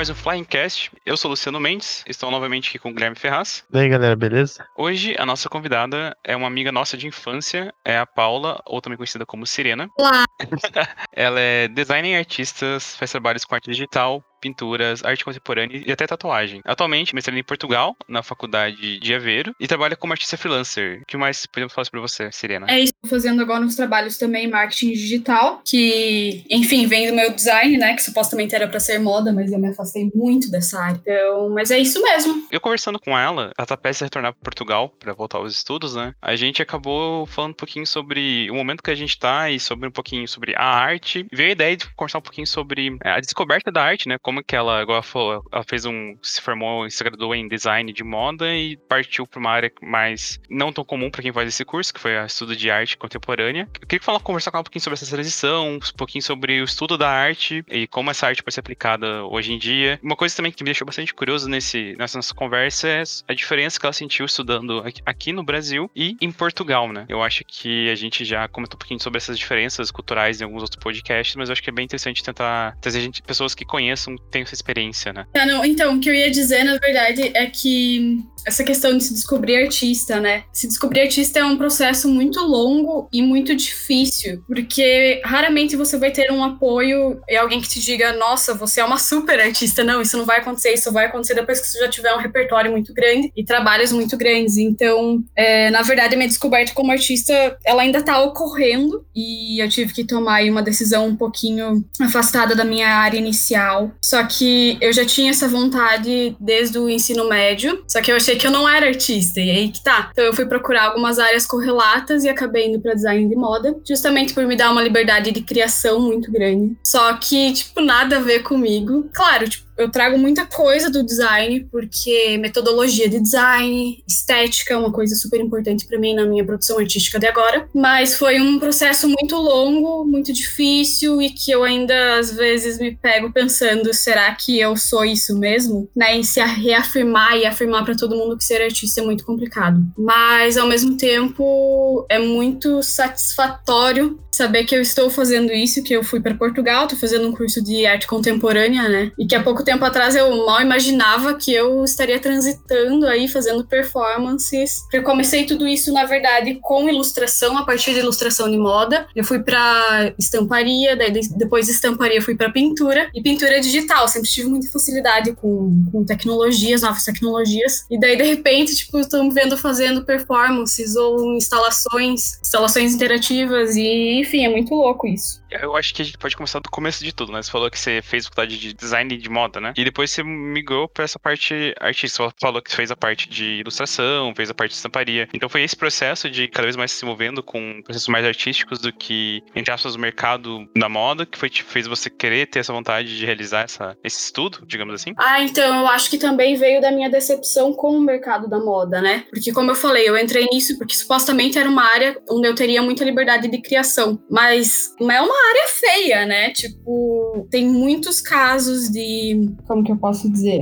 mais um Flying Cast. Eu sou o Luciano Mendes, estou novamente aqui com o Guilherme Ferraz. E aí, galera, beleza? Hoje, a nossa convidada é uma amiga nossa de infância, é a Paula, ou também conhecida como Sirena. Olá! Ela é designer e artista, faz trabalhos com arte digital, pinturas, arte contemporânea e até tatuagem. Atualmente, mestrando em Portugal, na faculdade de Aveiro, e trabalha como artista freelancer. O que mais podemos falar sobre você, Sirena? É isso, fazendo agora uns trabalhos também em marketing digital, que, enfim, vem do meu design, né, que supostamente era para ser moda, mas eu me afastei muito dessa área. Então, mas é isso mesmo. Eu conversando com ela, ela tá prestes a retornar para Portugal para voltar aos estudos, né? A gente acabou falando um pouquinho sobre o momento que a gente tá e sobre um pouquinho sobre a arte. Veio a ideia de conversar um pouquinho sobre é, a descoberta da arte, né? Como que ela, igual ela falou, ela fez um. se formou, se graduou em design de moda e partiu para uma área mais não tão comum para quem faz esse curso, que foi a estudo de arte contemporânea. Eu queria falar, conversar com ela um pouquinho sobre essa transição, um pouquinho sobre o estudo da arte e como essa arte pode ser aplicada hoje em dia. Uma coisa também que me deixou bastante curioso nesse, nessa nossa conversa é a diferença que ela sentiu estudando aqui no Brasil e em Portugal, né? Eu acho que a gente já comentou um pouquinho sobre essas diferenças culturais em alguns outros podcasts, mas eu acho que é bem interessante tentar trazer gente, pessoas que conheçam, tenham essa experiência, né? Ah, não, então, o que eu ia dizer, na verdade, é que essa questão de se descobrir artista, né? Se descobrir artista é um processo muito longo e muito difícil, porque raramente você vai ter um apoio e alguém que te diga, nossa, você é uma super artista. Não, isso não vai acontecer, isso vai acontecer depois que você já tiver um repertório muito grande e trabalhos muito grandes. Então, é, na verdade, minha descoberta como artista, ela ainda tá ocorrendo e eu tive que tomar uma decisão um pouquinho afastada da minha área inicial. Só que eu já tinha essa vontade desde o ensino médio, só que eu achei que eu não era artista, e aí que tá. Então eu fui procurar algumas áreas correlatas e acabei indo pra design de moda, justamente por me dar uma liberdade de criação muito grande. Só que, tipo, nada a ver comigo. Claro, tipo, eu trago muita coisa do design, porque metodologia de design, estética é uma coisa super importante para mim na minha produção artística de agora. Mas foi um processo muito longo, muito difícil e que eu ainda às vezes me pego pensando: será que eu sou isso mesmo? Né? Em se reafirmar e afirmar para todo mundo que ser artista é muito complicado. Mas ao mesmo tempo é muito satisfatório saber que eu estou fazendo isso, que eu fui para Portugal, tô fazendo um curso de arte contemporânea, né? E que há pouco tempo atrás eu mal imaginava que eu estaria transitando aí, fazendo performances. Eu comecei tudo isso, na verdade, com ilustração, a partir de ilustração de moda. Eu fui para estamparia, daí depois de estamparia fui para pintura e pintura digital. Sempre tive muita facilidade com, com tecnologias, novas tecnologias. E daí, de repente, tipo, estou me vendo fazendo performances ou instalações, instalações interativas e enfim, é muito louco isso. Eu acho que a gente pode começar do começo de tudo, né? Você falou que você fez faculdade de design de moda, né? E depois você migrou para essa parte artística. Você falou que fez a parte de ilustração, fez a parte de estamparia. Então foi esse processo de cada vez mais se movendo com processos mais artísticos do que, entre aspas, o mercado da moda, que foi, fez você querer ter essa vontade de realizar essa, esse estudo, digamos assim? Ah, então eu acho que também veio da minha decepção com o mercado da moda, né? Porque, como eu falei, eu entrei nisso porque supostamente era uma área onde eu teria muita liberdade de criação. Mas não é uma área feia, né? Tipo, tem muitos casos de. Como que eu posso dizer?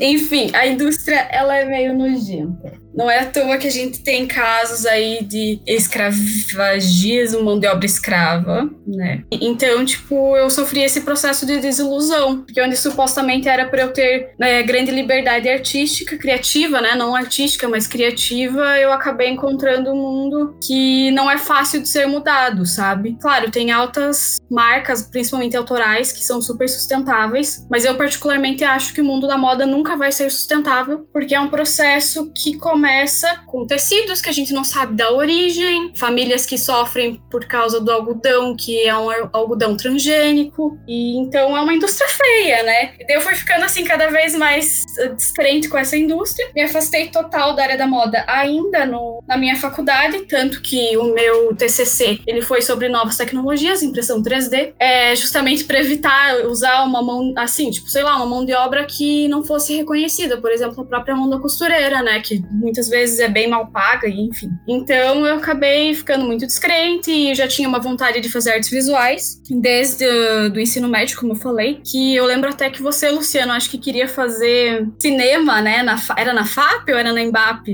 Enfim, a indústria ela é meio nojenta. Não é à toa que a gente tem casos aí de escravagismo, mão de obra escrava, né? Então, tipo, eu sofri esse processo de desilusão, porque onde supostamente era para eu ter né, grande liberdade artística, criativa, né? Não artística, mas criativa, eu acabei encontrando um mundo que não é fácil de ser mudado, sabe? Claro, tem altas marcas, principalmente autorais, que são super sustentáveis, mas eu particularmente acho que o mundo da moda nunca vai ser sustentável, porque é um processo que começa começa com tecidos que a gente não sabe da origem, famílias que sofrem por causa do algodão, que é um algodão transgênico, e então é uma indústria feia, né? E daí eu fui ficando assim cada vez mais eh, descrente com essa indústria, me afastei total da área da moda ainda no, na minha faculdade, tanto que o meu TCC ele foi sobre novas tecnologias, impressão 3D, é justamente para evitar usar uma mão assim, tipo, sei lá, uma mão de obra que não fosse reconhecida, por exemplo, a própria mão da costureira, né, que muitas vezes é bem mal paga, enfim. Então eu acabei ficando muito descrente e já tinha uma vontade de fazer artes visuais desde o do ensino médio, como eu falei, que eu lembro até que você, Luciano, acho que queria fazer cinema, né? Na, era na FAP ou era na Embap?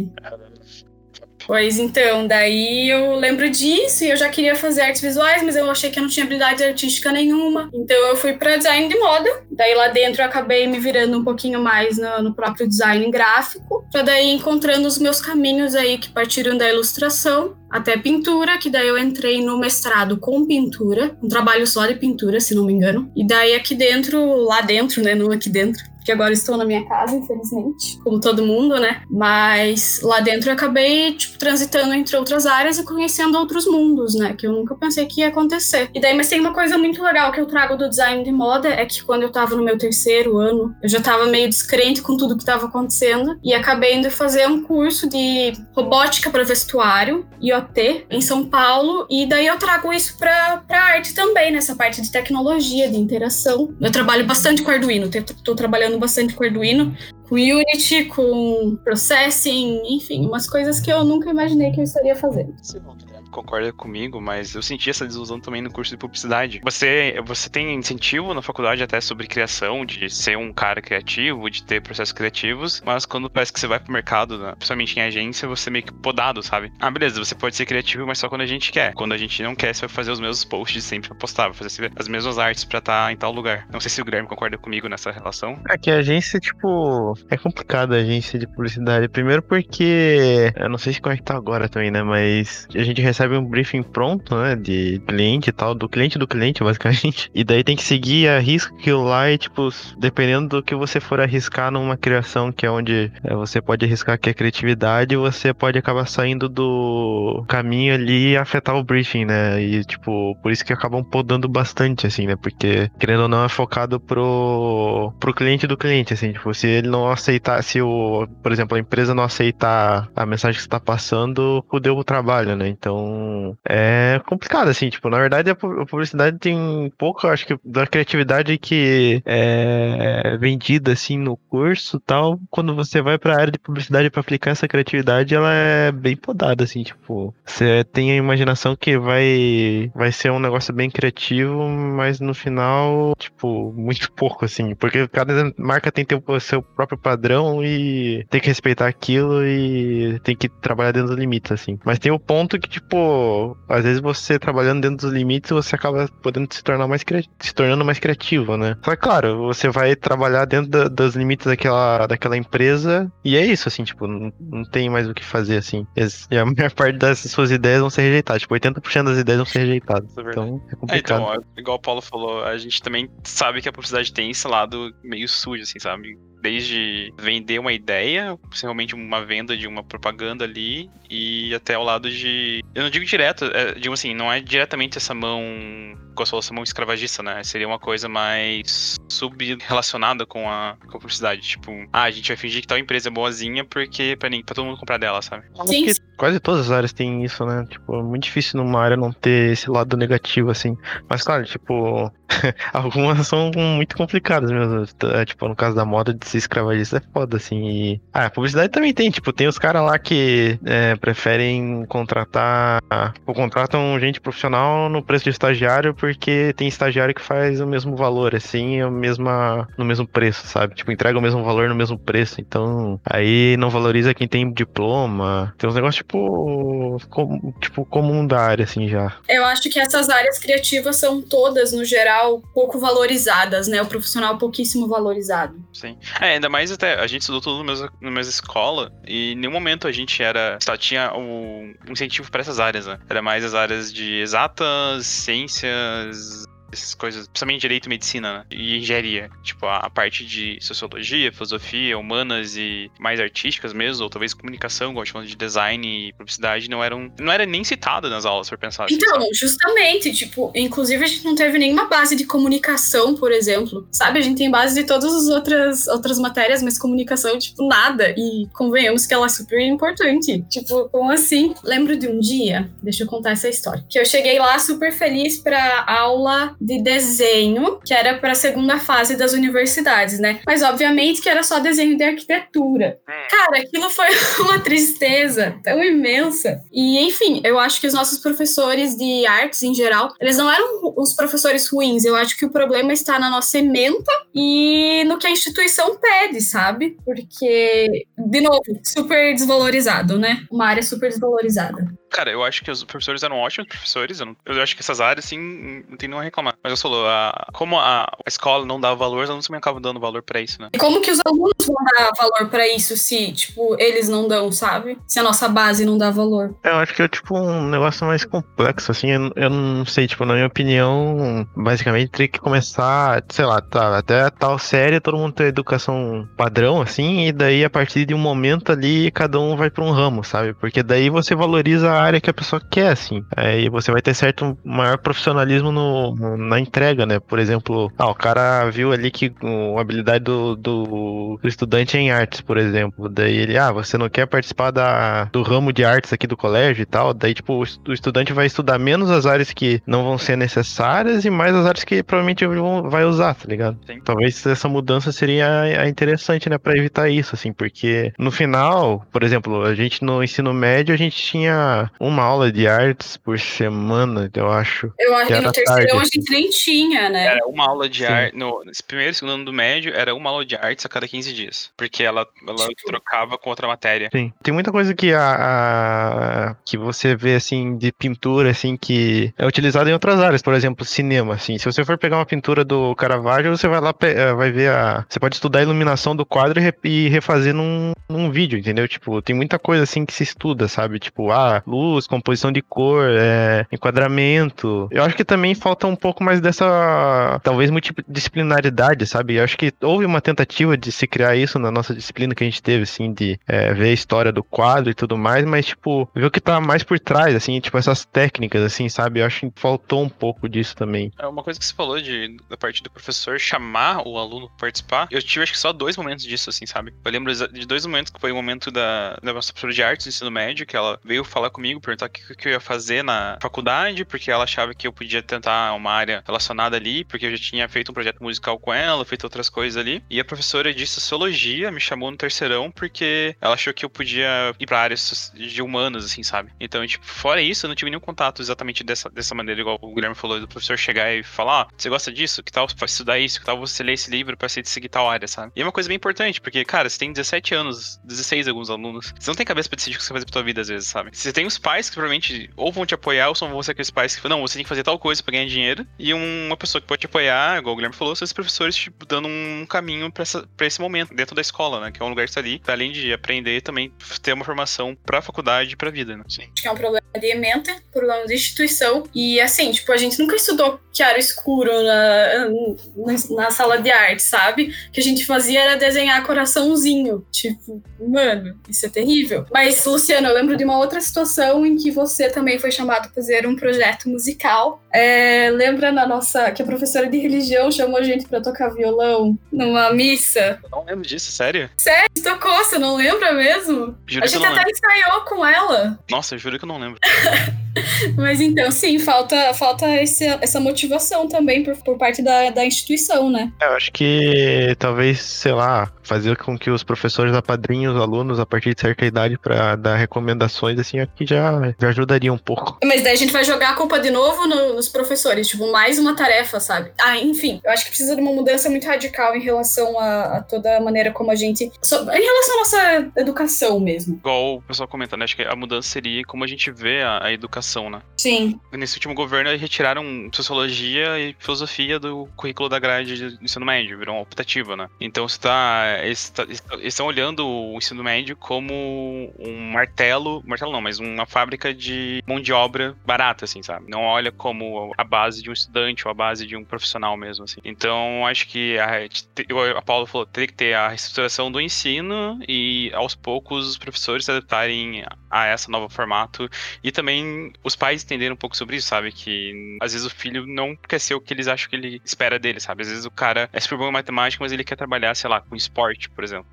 Pois então, daí eu lembro disso e eu já queria fazer artes visuais, mas eu achei que eu não tinha habilidade artística nenhuma. Então eu fui para design de moda. Daí lá dentro eu acabei me virando um pouquinho mais no, no próprio design gráfico, para daí encontrando os meus caminhos aí que partiram da ilustração até pintura, que daí eu entrei no mestrado com pintura, um trabalho só de pintura, se não me engano. E daí aqui dentro, lá dentro, né, não aqui dentro, que agora estou na minha casa, infelizmente, como todo mundo, né? Mas lá dentro eu acabei, tipo, transitando entre outras áreas e conhecendo outros mundos, né? Que eu nunca pensei que ia acontecer. E daí, mas tem uma coisa muito legal que eu trago do design de moda, é que quando eu tava no meu terceiro ano, eu já tava meio descrente com tudo que tava acontecendo e acabei indo fazer um curso de robótica para vestuário, IoT, em São Paulo, e daí eu trago isso pra, pra arte também, nessa parte de tecnologia, de interação. Eu trabalho bastante com Arduino, tô trabalhando bastante com Arduino, com Unity, com Processing, enfim, umas coisas que eu nunca imaginei que eu estaria fazendo. Sim, concorda comigo, mas eu senti essa desilusão também no curso de publicidade. Você, você tem incentivo na faculdade até sobre criação, de ser um cara criativo, de ter processos criativos, mas quando parece que você vai pro mercado, né, principalmente em agência, você é meio que podado, sabe? Ah, beleza, você pode ser criativo, mas só quando a gente quer. Quando a gente não quer, você vai fazer os mesmos posts sempre pra postar, vai fazer as mesmas artes pra estar tá em tal lugar. Não sei se o Guilherme concorda comigo nessa relação. É que a agência, tipo, é complicado a agência de publicidade. Primeiro porque, eu não sei se como é que tá agora também, né, mas a gente recebe um briefing pronto, né? De cliente e tal, do cliente do cliente, basicamente. E daí tem que seguir a risco aquilo lá e, tipo, dependendo do que você for arriscar numa criação, que é onde é, você pode arriscar que é criatividade, você pode acabar saindo do caminho ali e afetar o briefing, né? E, tipo, por isso que acabam podando bastante, assim, né? Porque, querendo ou não, é focado pro, pro cliente do cliente, assim, tipo, se ele não aceitar, se o, por exemplo, a empresa não aceitar a mensagem que você tá passando, fudeu o trabalho, né? Então, é complicado, assim, tipo, na verdade a publicidade tem pouco, acho que, da criatividade que é vendida, assim, no curso tal. Quando você vai pra área de publicidade para aplicar essa criatividade, ela é bem podada, assim, tipo, você tem a imaginação que vai, vai ser um negócio bem criativo, mas no final, tipo, muito pouco, assim, porque cada marca tem que ter o seu próprio padrão e tem que respeitar aquilo e tem que trabalhar dentro dos limites, assim. Mas tem o ponto que, tipo, às vezes você trabalhando dentro dos limites, você acaba podendo se tornar mais se tornando mais criativo, né? Só que, claro, você vai trabalhar dentro da, dos limites daquela, daquela empresa e é isso, assim, tipo, não, não tem mais o que fazer, assim. E a maior parte das suas ideias vão ser rejeitadas, tipo, 80% das ideias vão ser rejeitadas. É então, é complicado. É, então, igual o Paulo falou, a gente também sabe que a publicidade tem esse lado meio sujo, assim, sabe? Desde vender uma ideia, principalmente uma venda de uma propaganda ali, e até ao lado de. Eu não digo direto, é, digo assim, não é diretamente essa mão com a solução mão escravagista, né? Seria uma coisa mais sub-relacionada com a, com a publicidade. Tipo, ah, a gente vai fingir que tal empresa é boazinha porque pra, pra todo mundo comprar dela, sabe? Sim. Quase todas as áreas têm isso, né? Tipo, é muito difícil numa área não ter esse lado negativo, assim. Mas, claro, tipo, algumas são muito complicadas mesmo. É, tipo, no caso da moda de ser escravagista é foda, assim. E... Ah, a publicidade também tem, tipo, tem os caras lá que é, preferem contratar. Ou contratam gente profissional no preço de estagiário porque tem estagiário que faz o mesmo valor, assim, a mesma, no mesmo preço, sabe? Tipo, entrega o mesmo valor no mesmo preço. Então, aí não valoriza quem tem diploma. Tem uns negócios, tipo, com, tipo, comum da área, assim, já. Eu acho que essas áreas criativas são todas, no geral, pouco valorizadas, né? O profissional pouquíssimo valorizado. Sim. É, ainda mais até, a gente estudou tudo na mesma escola e em nenhum momento a gente era, só tinha o incentivo para essas áreas, né? Era mais as áreas de exatas, ciências, essas coisas, principalmente direito medicina, né? E engenharia. Tipo, a, a, parte de sociologia, filosofia, humanas e mais artísticas mesmo, ou talvez comunicação, igual falando de design e publicidade, não eram. Não era nem citada nas aulas, por pensar assim. Então, justamente, tipo, inclusive a gente não teve nenhuma base de comunicação, por exemplo. Sabe, a gente tem base de todas as outras, outras matérias, mas comunicação, tipo, nada. E convenhamos que ela é super importante. Tipo, como assim? Lembro de um dia, deixa eu contar essa história, que eu cheguei lá super feliz pra aula de desenho, que era para a segunda fase das universidades, né? Mas obviamente que era só desenho de arquitetura. Hum. Cara, aquilo foi uma tristeza tão imensa. E enfim, eu acho que os nossos professores de artes em geral, eles não eram os professores ruins. Eu acho que o problema está na nossa ementa e no que a instituição pede, sabe? Porque, de novo, super desvalorizado, né? Uma área super desvalorizada. Cara, eu acho que os professores eram ótimos professores. Eu, não- eu acho que essas áreas, sim, não tem nenhum a reclamar. Mas eu falou, a, como a, a escola não dava valor, os alunos também acabam dando valor pra isso, né? E como que os alunos vão dar valor pra isso se, tipo, eles não dão, sabe? Se a nossa base não dá valor. Eu acho que é tipo um negócio mais complexo, assim, eu, eu não sei, tipo, na minha opinião, basicamente teria que começar, sei lá, tá, até tal série todo mundo tem educação padrão, assim, e daí a partir de um momento ali cada um vai pra um ramo, sabe? Porque daí você valoriza área que a pessoa quer, assim, aí você vai ter certo maior profissionalismo no, no- na entrega, né? Por exemplo, ah, o cara viu ali que o- a habilidade do, do estudante é em artes, por exemplo, daí ele, ah, você não quer participar da, do ramo de artes aqui do colégio e tal, daí, tipo, o o estudante vai estudar menos as áreas que não vão ser necessárias e mais as áreas que provavelmente vão- vai usar, tá ligado? Sim. Talvez essa mudança seria interessante, né, pra evitar isso, assim, porque no final, por exemplo, a gente no ensino médio, a gente tinha uma aula de artes por semana, eu acho. Eu acho que Era no terceirão tarde. a gente nem tinha, né? Era uma aula de arte. No nesse primeiro e segundo ano do médio, era uma aula de artes a cada 15 dias. Porque ela, ela Tipo- trocava com outra matéria. Sim. Tem muita coisa que a, a- que você vê assim de pintura assim que é utilizada em outras áreas, por exemplo, cinema, assim. Se você for pegar uma pintura do Caravaggio, você vai lá eh, vai ver a você pode estudar a iluminação do quadro e, e refazer num, num vídeo, entendeu? Tipo, tem muita coisa assim que se estuda, sabe? Tipo, ah, luz, composição de cor, é, enquadramento. Eu acho que também falta um pouco mais dessa talvez multidisciplinaridade, sabe? Eu acho que houve uma tentativa de se criar isso na nossa disciplina que a gente teve, assim, de é, ver a história do quadro e tudo mais, mas, tipo, ver o que tá mais por trás, assim, tipo, essas técnicas, assim, sabe? Eu acho que faltou um pouco disso também. É uma coisa que você falou de, da parte do professor chamar o aluno pra participar. Eu tive acho que só dois momentos disso, assim, sabe? Eu lembro de dois momentos que foi o momento da, da nossa professora de artes do ensino médio, que ela veio falar comigo, perguntar o que, que eu ia fazer na faculdade, porque ela achava que eu podia tentar uma área relacionada ali, porque eu já tinha feito um projeto musical com ela, feito outras coisas ali. E a professora de sociologia me chamou no terceirão porque ela achou que eu podia ir pra áreas de humanas, assim, sabe? Então, tipo, fora isso, eu não tive nenhum contato exatamente dessa, dessa maneira, igual o Guilherme falou, do professor chegar e falar, ó, você gosta disso? Que tal estudar isso? Que tal você ler esse livro pra você seguir tal área, sabe? E é uma coisa bem importante, porque, cara, você tem 17 anos, 16 alguns alunos, você não tem cabeça pra decidir o que você vai fazer pra tua vida, às vezes, sabe? Você tem os pais que provavelmente ou vão te apoiar, ou são você aqueles pais que falam, não, você tem que fazer tal coisa pra ganhar dinheiro, e um- uma pessoa que pode te apoiar, igual o Guilherme falou, são os professores, tipo, dando um caminho pra esse momento, dentro da escola, né? Que é um lugar que está ali, pra além de aprender, também ter uma formação pra faculdade e pra vida, né? Sim. Acho que é um problema de ementa, problema de instituição. E assim, tipo, a gente nunca estudou chiaro escuro na, na, na sala de arte, sabe? O que a gente fazia era desenhar coraçãozinho. Tipo, mano, isso é terrível. Mas, Luciano, eu lembro de uma outra situação em que você também foi chamado para fazer um projeto musical. É, lembra na nossa. que a professora de religião chamou a gente para tocar violão numa missa? Eu não lembro disso, sério? Sério, tocou, você não lembra mesmo? Juro A gente até lembro. ensaiou com ela. Nossa, eu juro que eu não lembro. Mas então, sim, falta, falta esse, essa motivação também por, por parte da, da instituição, né? É, Eu acho que talvez, sei lá, fazer com que os professores apadrinhem os alunos a partir de certa idade pra dar recomendações, assim, aqui já, já ajudaria um pouco. Mas daí a gente vai jogar a culpa de novo no- nos professores, tipo, mais uma tarefa, sabe? Ah, enfim, eu acho que precisa de uma mudança muito radical em relação a, a toda a maneira como a gente. so- em relação à nossa educação mesmo. Igual o pessoal comenta, né? Acho que a mudança seria como a gente vê a, a educação, né? Sim. Nesse último governo, eles retiraram sociologia e filosofia do currículo da grade do ensino médio, virou uma optativa, né? Então você tá. Eles tá- eles estão olhando o ensino médio como um martelo. Martelo não, mas uma fábrica de mão de obra barata, assim, sabe? Não olha como a base de um estudante ou a base de um profissional mesmo, assim. Então acho que a, a Paula falou, teria que ter a reestruturação do ensino e aos poucos os professores se adaptarem a essa nova formato e também os pais entenderem um pouco sobre isso, sabe? Que às vezes o filho não quer ser o que eles acham que ele espera dele, sabe? Às vezes o cara é super bom em matemática, mas ele quer trabalhar, sei lá, com esporte, por exemplo.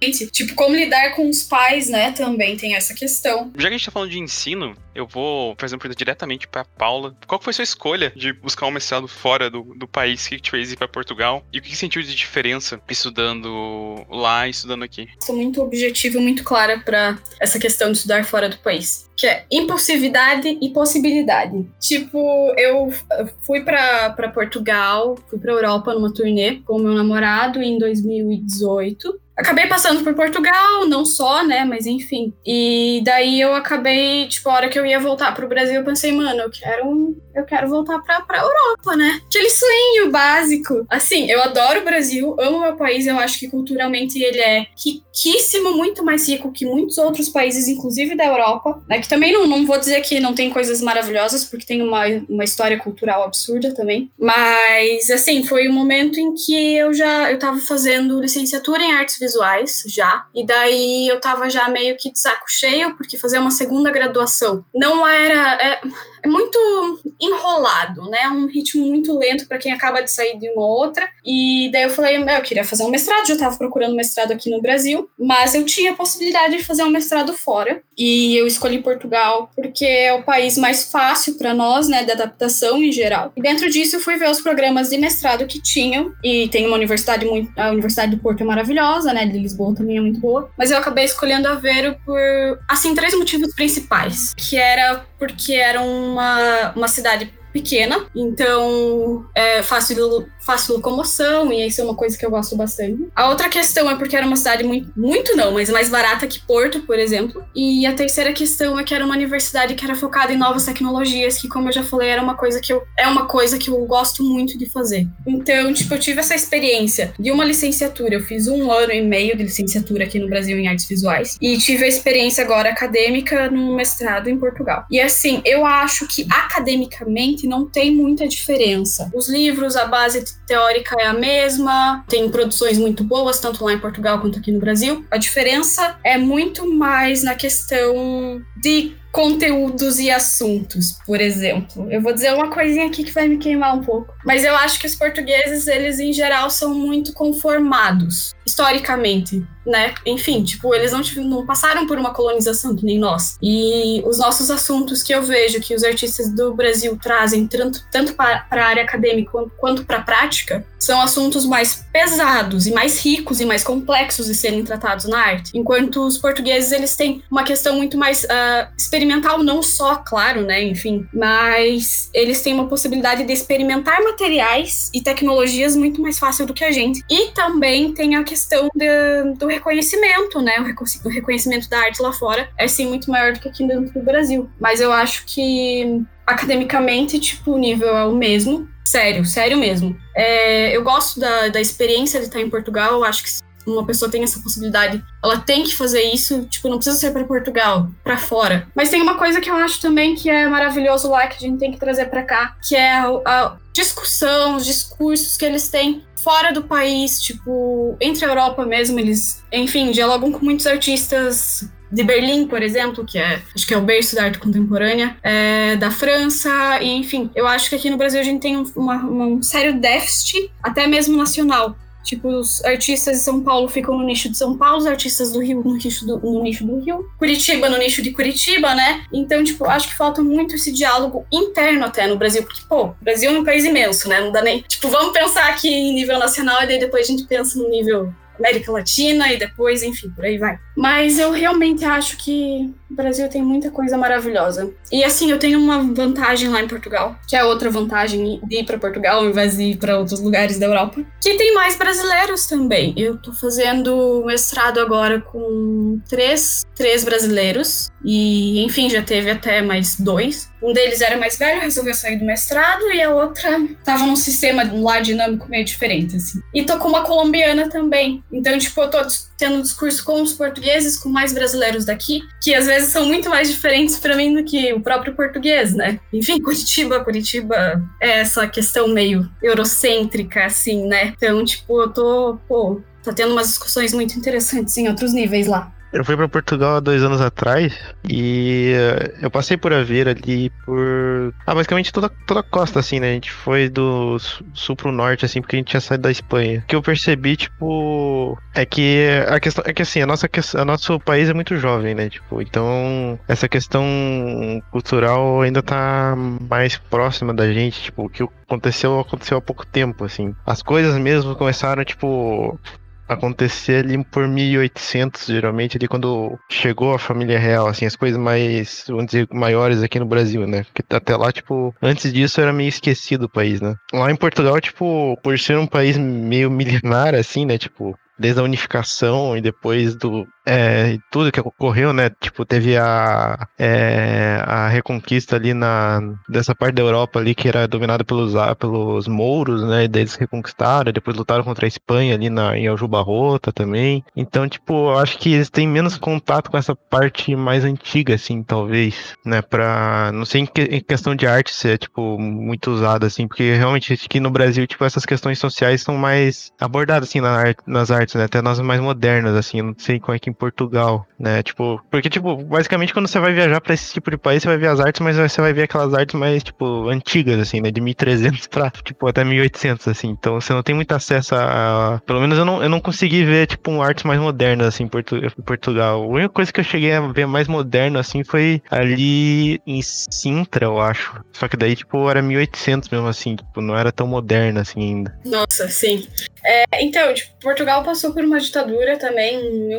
Tipo, como lidar com os pais, né? Também tem essa questão. Já que a gente tá falando de ensino, eu vou fazer uma pergunta diretamente pra Paula. Qual foi a sua escolha de buscar um mestrado fora do, do país que te fez ir pra Portugal? E o que sentiu de diferença estudando lá e estudando aqui? Sou muito objetiva, muito clara para essa questão de estudar fora do país que é impulsividade e possibilidade. Tipo, eu fui para Portugal, fui para Europa numa turnê com meu namorado em 2018. Acabei passando por Portugal, não só, né, mas enfim. E daí eu acabei, tipo, a hora que eu ia voltar pro Brasil, eu pensei, mano, eu quero, eu quero voltar pra, pra Europa, né? Aquele sonho básico. Assim, eu adoro o Brasil, amo meu país, eu acho que culturalmente ele é riquíssimo, muito mais rico que muitos outros países, inclusive da Europa, né? Que também não, não vou dizer que não tem coisas maravilhosas, porque tem uma, uma história cultural absurda também. Mas, assim, foi um momento em que eu já eu tava fazendo licenciatura em artes visuais visuais já. E daí eu tava já meio que de saco cheio, porque fazer uma segunda graduação não era. É, é muito enrolado, né? Um ritmo muito lento para quem acaba de sair de uma outra. E daí eu falei, eu queria fazer um mestrado, já estava procurando mestrado aqui no Brasil, mas eu tinha a possibilidade de fazer um mestrado fora. E eu escolhi Portugal porque é o país mais fácil para nós, né, de adaptação em geral. E dentro disso eu fui ver os programas de mestrado que tinham e tem uma universidade muito, a Universidade do Porto é maravilhosa, né, de Lisboa também é muito boa, mas eu acabei escolhendo a Vero por assim três motivos principais, que era porque era uma, uma cidade pequena, então é fácil, fácil locomoção, e isso é uma coisa que eu gosto bastante. A outra questão é porque era uma cidade muito, muito não, mas mais barata que Porto, por exemplo. E a terceira questão é que era uma universidade que era focada em novas tecnologias, que como eu já falei, era uma coisa que eu é uma coisa que eu gosto muito de fazer. Então, tipo, eu tive essa experiência de uma licenciatura, eu fiz um ano e meio de licenciatura aqui no Brasil em artes visuais, e tive a experiência agora acadêmica no mestrado em Portugal. E assim, eu acho que academicamente não tem muita diferença. Os livros, a base teórica é a mesma, tem produções muito boas, tanto lá em Portugal quanto aqui no Brasil. A diferença é muito mais na questão de conteúdos e assuntos, por exemplo. Eu vou dizer uma coisinha aqui que vai me queimar um pouco, mas eu acho que os portugueses, eles em geral são muito conformados historicamente, né? Enfim, tipo, eles não, não passaram por uma colonização que nem nós. E os nossos assuntos que eu vejo que os artistas do Brasil trazem tanto, tanto para a área acadêmica quanto para a prática são assuntos mais pesados e mais ricos e mais complexos de serem tratados na arte. Enquanto os portugueses, eles têm uma questão muito mais uh, experimental, não só, claro, né? Enfim, mas eles têm uma possibilidade de experimentar materiais e tecnologias muito mais fácil do que a gente. E também tem a questão de, do reconhecimento, né? O reconhecimento da arte lá fora é sim muito maior do que aqui dentro do Brasil. Mas eu acho que academicamente, tipo, o nível é o mesmo. Sério, sério mesmo. É, eu gosto da, da experiência de estar em Portugal. Eu acho que uma pessoa tem essa possibilidade, ela tem que fazer isso. Tipo, não precisa ser para Portugal, para fora. Mas tem uma coisa que eu acho também que é maravilhoso lá, que a gente tem que trazer para cá, que é a, a discussão, os discursos que eles têm fora do país, tipo, entre a Europa mesmo, eles, enfim, dialogam com muitos artistas de Berlim, por exemplo, que é acho que é o berço da arte contemporânea, é, da França, e enfim, eu acho que aqui no Brasil a gente tem um, uma, um sério déficit, até mesmo nacional. Tipo, os artistas de São Paulo ficam no nicho de São Paulo, os artistas do Rio no nicho do, no nicho do Rio, Curitiba no nicho de Curitiba, né? Então, tipo, acho que falta muito esse diálogo interno até no Brasil, porque, pô, o Brasil é um país imenso, né? Não dá nem. Tipo, vamos pensar aqui em nível nacional e daí depois a gente pensa no nível América Latina e depois, enfim, por aí vai. Mas eu realmente acho que o Brasil tem muita coisa maravilhosa. E assim, eu tenho uma vantagem lá em Portugal, que é outra vantagem de ir para Portugal ao invés de ir para outros lugares da Europa, que tem mais brasileiros também. Eu tô fazendo mestrado agora com três, três brasileiros e, enfim, já teve até mais dois. Um deles era mais velho, resolveu sair do mestrado, e a outra tava num sistema lá dinâmico meio diferente, assim. E tô com uma colombiana também. Então, tipo, eu tô tendo um discurso com os portugueses, com mais brasileiros daqui, que às vezes são muito mais diferentes para mim do que o próprio português, né? Enfim, Curitiba, Curitiba é essa questão meio eurocêntrica, assim, né? Então, tipo, eu tô, pô, tá tendo umas discussões muito interessantes em outros níveis lá. Eu fui para Portugal há dois anos atrás e eh, eu passei por Aveiro ali por. Ah, basicamente toda, toda a costa, assim, né? A gente foi do sul pro norte, assim, porque a gente tinha saído da Espanha. O que eu percebi, tipo, é que a questão é que assim, a nossa, a nosso país é muito jovem, né? Tipo, então essa questão cultural ainda tá mais próxima da gente, tipo, o que aconteceu aconteceu há pouco tempo, assim. As coisas mesmo começaram, tipo, acontecer ali por 1800, geralmente, ali quando chegou a família real, assim, as coisas mais, vamos dizer, maiores aqui no Brasil, né? Porque até lá, tipo, antes disso era meio esquecido o país, né? Lá em Portugal, tipo, por ser um país meio milenar, assim, né? Tipo, desde a unificação e depois do é, tudo que ocorreu, né? Tipo, teve a, é, a reconquista ali na dessa parte da Europa ali que era dominada pelos, pelos mouros, né? E daí eles reconquistaram, depois lutaram contra a Espanha ali na, em Aljubarrota também. Então, tipo, eu acho que eles têm menos contato com essa parte mais antiga, assim, talvez, né? Pra, não sei em, que, em questão de arte ser, tipo, muito usada, assim, porque realmente aqui no Brasil, tipo, essas questões sociais são mais abordadas, assim, na, nas artes, né? Até nós mais modernas, assim, eu não sei qual é que em Portugal, né? Tipo, porque, tipo, basicamente quando você vai viajar para esse tipo de país, você vai ver as artes, mas você vai ver aquelas artes mais, tipo, antigas, assim, né? De 1300 pra, tipo, até 1800, assim. Então você não tem muito acesso a. Pelo menos eu não, eu não consegui ver, tipo, artes mais modernas, assim, em Portu... Portugal. A única coisa que eu cheguei a ver mais moderno, assim, foi ali em Sintra, eu acho. Só que daí, tipo, era 1800 mesmo, assim, tipo, não era tão moderno, assim, ainda. Nossa, sim. É, então, tipo, Portugal passou por uma ditadura também em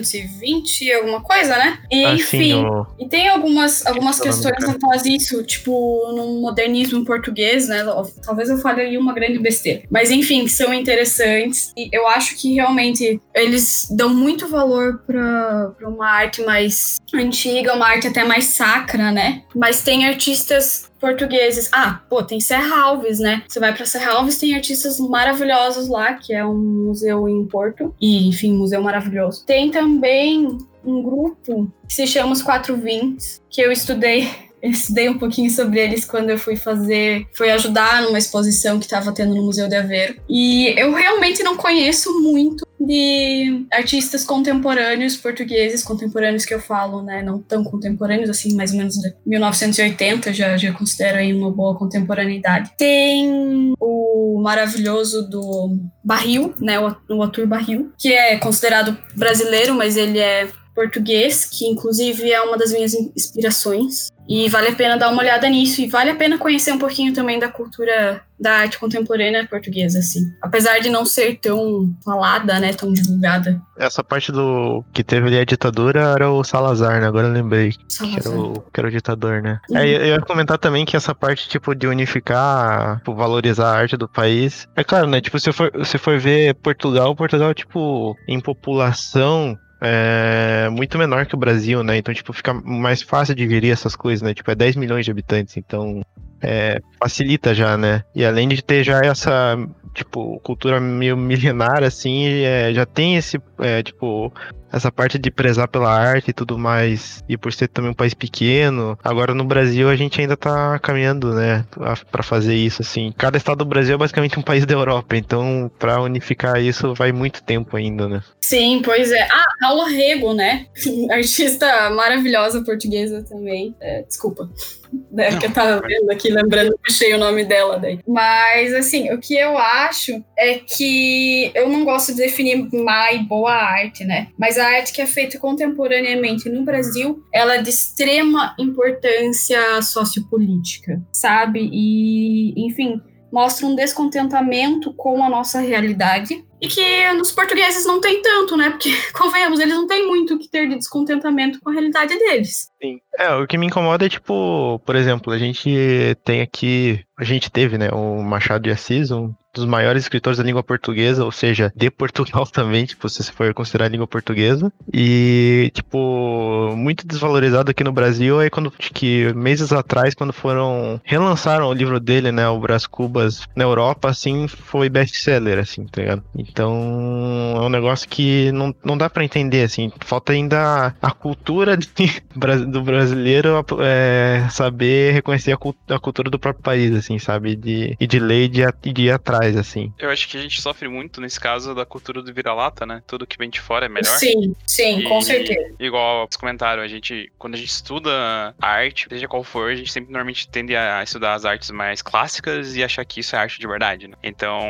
1920, alguma coisa, né? E Ah, enfim, o- e tem algumas, algumas questões cara. após isso, tipo, no modernismo português, né? Talvez eu fale aí uma grande besteira. Mas enfim, são interessantes. E eu acho que realmente eles dão muito valor pra, pra uma arte mais antiga, uma arte até mais sacra, né? Mas tem artistas portugueses. Ah, pô, tem Serra Alves, né? Você vai pra Serra Alves, tem artistas maravilhosos lá, que é um museu em Porto. E, enfim, museu maravilhoso. Tem também um grupo que se chama Os Quatro Vintes, que eu estudei. Eu Estudei um pouquinho sobre eles quando eu fui fazer, fui ajudar numa exposição que estava tendo no Museu de Aveiro. E eu realmente não conheço muito de artistas contemporâneos portugueses, contemporâneos que eu falo, né, não tão contemporâneos assim, mais ou menos de 1980, já já considero aí uma boa contemporaneidade. Tem o maravilhoso do Barril, né, o, Arthur Barril, que é considerado brasileiro, mas ele é português, que inclusive é uma das minhas inspirações. E vale a pena dar uma olhada nisso e vale a pena conhecer um pouquinho também da cultura da arte contemporânea portuguesa, assim. Apesar de não ser tão falada, né, tão divulgada. Essa parte do que teve ali a ditadura era o Salazar, né? Agora eu lembrei. Que era, Salazar. o, que era o ditador, né? Uhum. É, eu eu ia comentar também que essa parte, tipo, de unificar, tipo, valorizar a arte do país. É claro, né? Tipo, se for, se for ver Portugal, Portugal, tipo, em população. É muito menor que o Brasil, né? Então, tipo, fica mais fácil de gerir essas coisas, né? Tipo, é 10 milhões de habitantes, então é, facilita já, né? E além de ter já essa, tipo, cultura meio milenar, assim, é, já tem esse, é, tipo, essa parte de prezar pela arte e tudo mais, e por ser também um país pequeno, agora no Brasil a gente ainda tá caminhando, né, a- pra fazer isso, assim. Cada estado do Brasil é basicamente um país da Europa, então pra unificar isso vai muito tempo ainda, né. Sim, pois é. Ah, Paula Rego, né? Artista maravilhosa portuguesa também. É, desculpa. É, que eu tava vendo aqui, lembrando, puxei o nome dela daí. Mas, assim, o que eu acho é que eu não gosto de definir má e boa arte, né? Mas a arte que é feita contemporaneamente no Brasil, ela é de extrema importância sociopolítica, sabe? E, enfim, mostra um descontentamento com a nossa realidade. E que nos portugueses não tem tanto, né? Porque, convenhamos, eles não têm muito o que ter de descontentamento com a realidade deles. Sim. É, o que me incomoda é, tipo, por exemplo, a gente tem aqui, a gente teve, né, o Machado de Assis, um dos maiores escritores da língua portuguesa, ou seja, de Portugal também, tipo, se você for considerar a língua portuguesa, e, tipo, muito desvalorizado aqui no Brasil, aí quando, acho que meses atrás, quando foram, relançaram o livro dele, né, o Brás Cubas, na Europa, assim, foi best-seller, assim, tá ligado? Então, é um negócio que não, não dá pra entender, assim, falta ainda a cultura de, do brasileiro é, saber reconhecer a, a cultura do próprio país, assim, sabe? De, e de ler e de, de ir atrás, faz, assim. Eu acho que a gente sofre muito nesse caso da cultura do vira-lata, né? Tudo que vem de fora é melhor. Sim, sim, E, com certeza. Igual vocês comentaram, a gente, quando a gente estuda arte, seja qual for, a gente sempre normalmente tende a estudar as artes mais clássicas e achar que isso é arte de verdade, né? Então,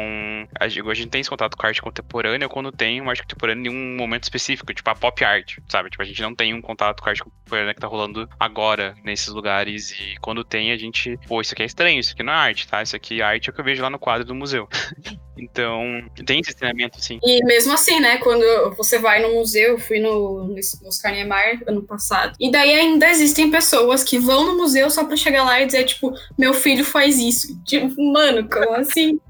a gente, a gente tem esse contato com a arte contemporânea quando tem uma arte contemporânea em um momento específico, tipo a pop art, sabe? Tipo, a gente não tem um contato com a arte contemporânea que tá rolando agora nesses lugares e quando tem, a gente, pô, isso aqui é estranho, isso aqui não é arte, tá? Isso aqui, a arte é o que eu vejo lá no quadro do museu. então, tem esse treinamento, assim. E mesmo assim, né, quando você vai no museu, eu fui no, no Oscar Niemeyer ano passado, e daí ainda existem pessoas que vão no museu só pra chegar lá e dizer, tipo, meu filho faz isso. Tipo, mano, como assim?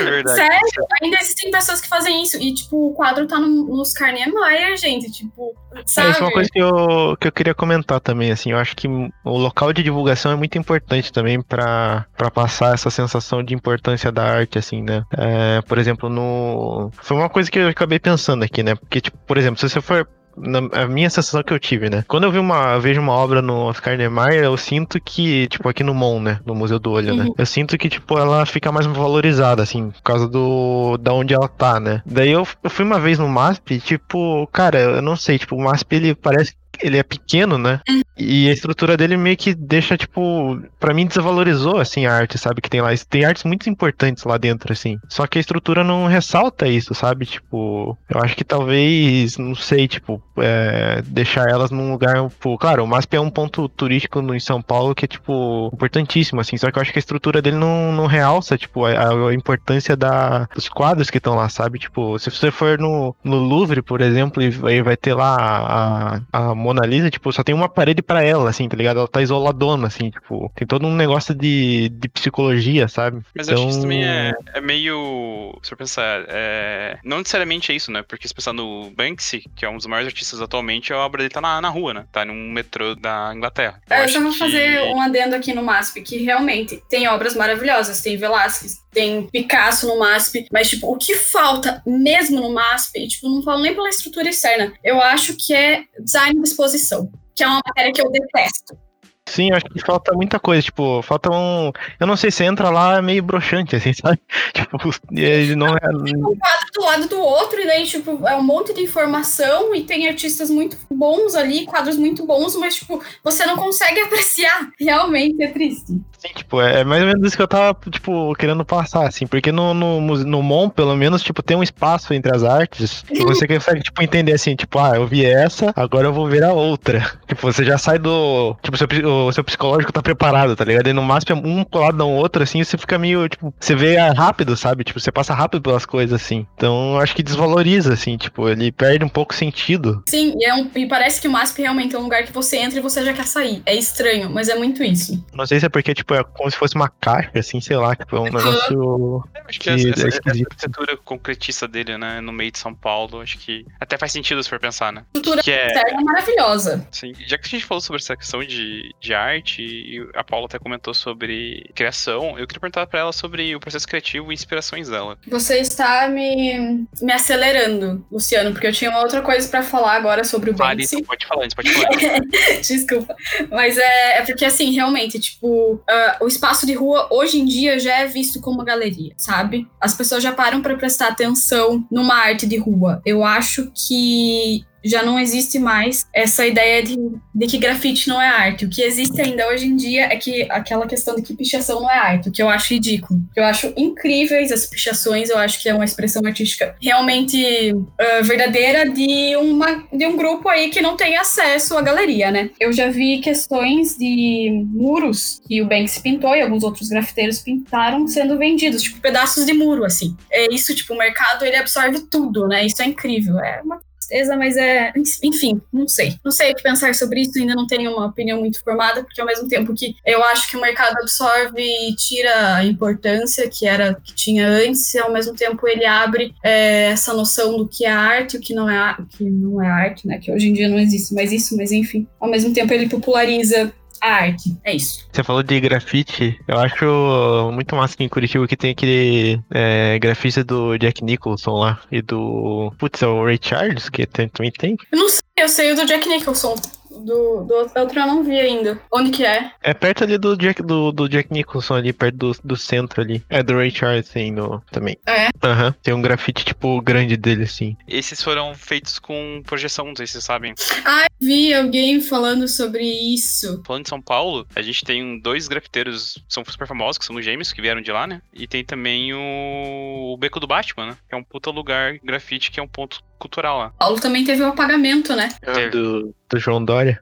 É verdade. Sério, ainda existem pessoas que fazem isso. E, tipo, o quadro tá no, no Oscar Niemeyer, gente. Tipo, sabe? É, isso é uma coisa que eu, que eu queria comentar também, assim, eu acho que o local de divulgação é muito importante também pra pra passar essa sensação de importância da arte, assim, né? É, por exemplo, no... Foi uma coisa que eu acabei pensando aqui, né? Porque, tipo, por exemplo, se você for na, a minha sensação que eu tive, né? Quando eu vi uma, eu vejo uma obra no Oscar Niemeyer, eu sinto que, tipo, aqui no MON, né? No Museu do Olho, né? Uhum. Eu sinto que, tipo, ela fica mais valorizada, assim, por causa do da onde ela tá, né? Daí eu, eu fui uma vez no MASP, e, tipo, cara, eu não sei, tipo, o MASP ele parece ele é pequeno, né? E a estrutura dele meio que deixa, tipo, pra mim desvalorizou, assim, a arte, sabe? Que tem lá. Tem artes muito importantes lá dentro, assim. Só que a estrutura não ressalta isso, sabe? Tipo, eu acho que talvez, não sei, tipo, é, deixar elas num lugar, tipo, claro, o MASP é um ponto turístico em São Paulo que é, tipo, importantíssimo, assim. Só que eu acho que a estrutura dele não, não realça, tipo, a, a importância da, dos quadros que estão lá, sabe? Tipo, se você for no, no Louvre, por exemplo, e vai, vai ter lá a, a Mona Lisa, tipo, só tem uma parede pra ela, assim, tá ligado? Ela tá isoladona, assim, tipo, tem todo um negócio de, de psicologia, sabe? Mas eu acho que isso também é, é meio. Se eu pensar, é... não necessariamente é isso, né? Porque se pensar no Banksy, que é um dos maiores artistas atualmente, a obra dele tá na, na rua, né? Tá num metrô da Inglaterra. É, Eu acho só vou que- fazer um adendo aqui no MASP, que realmente tem obras maravilhosas. Tem Velázquez, tem Picasso no MASP, mas, tipo, o que falta mesmo no MASP, e, tipo, não falo nem pela estrutura externa, eu acho que é design de exposição, que é uma matéria que eu detesto. Sim, acho que falta muita coisa, tipo, falta um. Eu não sei, você entra lá é meio broxante, assim, sabe? Tipo, ele não é. Quadro do lado do outro, e daí, tipo, é um monte de informação e tem artistas muito bons ali, quadros muito bons, mas, tipo, você não consegue apreciar. Realmente é triste. Sim, tipo, é mais ou menos isso que eu tava, tipo, querendo passar, assim, porque no, no, no MON, pelo menos, tipo, tem um espaço entre as artes e você consegue, tipo, entender assim, tipo, ah, eu vi essa, agora eu vou ver a outra. Tipo, você já sai do. Tipo, seu, o seu psicológico tá preparado, tá ligado? E no máximo é um colado no outro, assim, você fica meio, tipo, você vê rápido, sabe? Tipo, você passa rápido pelas coisas, assim. Então, eu acho que desvaloriza, assim, tipo, ele perde um pouco o sentido. Sim, e, é um- e parece que o MASP realmente é um lugar que você entra e você já quer sair. É estranho, mas é muito isso. Não sei se é porque, tipo, é como se fosse uma caixa, assim, sei lá, tipo, é um negócio. Eu acho que que essa, é esquisito. essa estrutura concretista dele, né, no meio de São Paulo, acho que até faz sentido se for pensar, né? Estrutura Que é, externa maravilhosa. Assim, já que a gente falou sobre essa questão de, de arte, e a Paula até comentou sobre criação, eu queria perguntar pra ela sobre o processo criativo e inspirações dela. Você está me, me acelerando, Luciano, porque eu tinha uma outra coisa pra falar agora sobre o Banksy. pode falar antes, pode falar. Desculpa. Mas é, é porque, assim, realmente, tipo, ah, o espaço de rua hoje em dia já é visto como uma galeria, sabe? As pessoas já param pra prestar atenção numa arte de rua. Eu acho que já não existe mais essa ideia de, de que grafite não é arte. O que existe ainda hoje em dia é que aquela questão de que pichação não é arte, o que eu acho ridículo. Eu acho incríveis as pichações, eu acho que é uma expressão artística realmente ah, verdadeira de, uma, de um grupo aí que não tem acesso à galeria, né? Eu já vi questões de muros que o Banks pintou e alguns outros grafiteiros pintaram sendo vendidos, tipo pedaços de muro, assim. É isso, tipo, o mercado ele absorve tudo, né? Isso é incrível. É uma tristeza, mas é. Enfim, não sei. Não sei o que pensar sobre isso, ainda não tenho uma opinião muito formada, porque ao mesmo tempo que eu acho que o mercado absorve e tira a importância que era que tinha antes, ao mesmo tempo ele abre é, essa noção do que é arte, o que não é, o que não é arte, né? Que hoje em dia não existe mais isso, mas enfim. Ao mesmo tempo ele populariza a arte. É isso. Você falou de grafite, eu acho muito massa aqui em Curitiba que tem aquele é, grafite do Jack Nicholson lá e do. Putz, é o Ray Charles, que tem- também tem. Eu não sei, eu sei o do Jack Nicholson. Do, do outro eu não vi ainda. Onde que é? É perto ali do Jack, do, do Jack Nicholson, ali, perto do, do centro ali. É do Ray Charles, assim, no, também. É? Aham. Tem um grafite, tipo, grande dele, assim. Esses foram feitos com projeção, não sei se vocês sabem. Ah, vi alguém falando sobre isso. Falando de São Paulo, a gente tem dois grafiteiros que são super famosos, que são os gêmeos, que vieram de lá, né? E tem também o, o Beco do Batman, né? Que é um puta lugar grafite, que é um ponto cultural lá. Paulo também teve o apagamento, né? Teve. Do, do João Dória.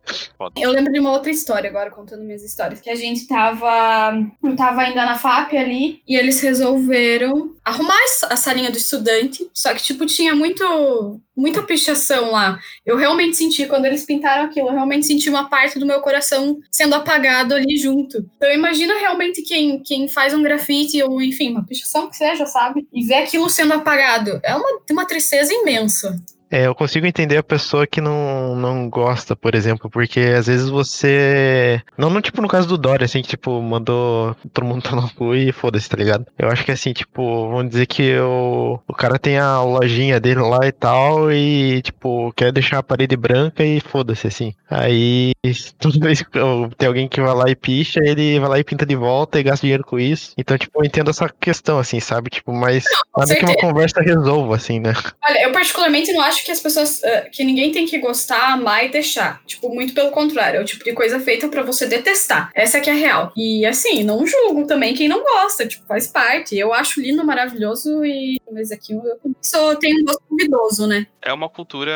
Eu lembro de uma outra história agora, contando minhas histórias. Que a gente tava. Tava ainda na FAP ali e eles resolveram arrumar a salinha do estudante. Só que, tipo, tinha muito. Muita pichação lá. Eu realmente senti, quando eles pintaram aquilo, eu realmente senti uma parte do meu coração sendo apagado ali junto. Então imagina realmente quem, quem faz um grafite ou, enfim, uma pichação que seja, sabe? E vê aquilo sendo apagado. É uma, uma tristeza imensa. Abraço. É, eu consigo entender a pessoa que não, não gosta, por exemplo, porque às vezes você. Não, não tipo no caso do Dória, assim, que tipo, mandou todo mundo tomar no cu e foda-se, tá ligado? Eu acho que assim, tipo, vamos dizer que o, o cara tem a lojinha dele lá e tal, e, tipo, quer deixar a parede branca e foda-se, assim. Aí, toda vez que tem alguém que vai lá e picha, ele vai lá e pinta de volta e gasta dinheiro com isso. Então, tipo, eu entendo essa questão, assim, sabe? Tipo, mas com nada que uma conversa resolva, assim, né? Olha, eu particularmente não acho que as pessoas. eh, que ninguém tem que gostar, amar e deixar. Tipo, muito pelo contrário. É o tipo de coisa feita pra você detestar. Essa que é a real. E assim, não julgo também quem não gosta. Tipo, faz parte. Eu acho lindo, maravilhoso e. Mas aqui eu sou, tenho um gosto duvidoso, né? É uma cultura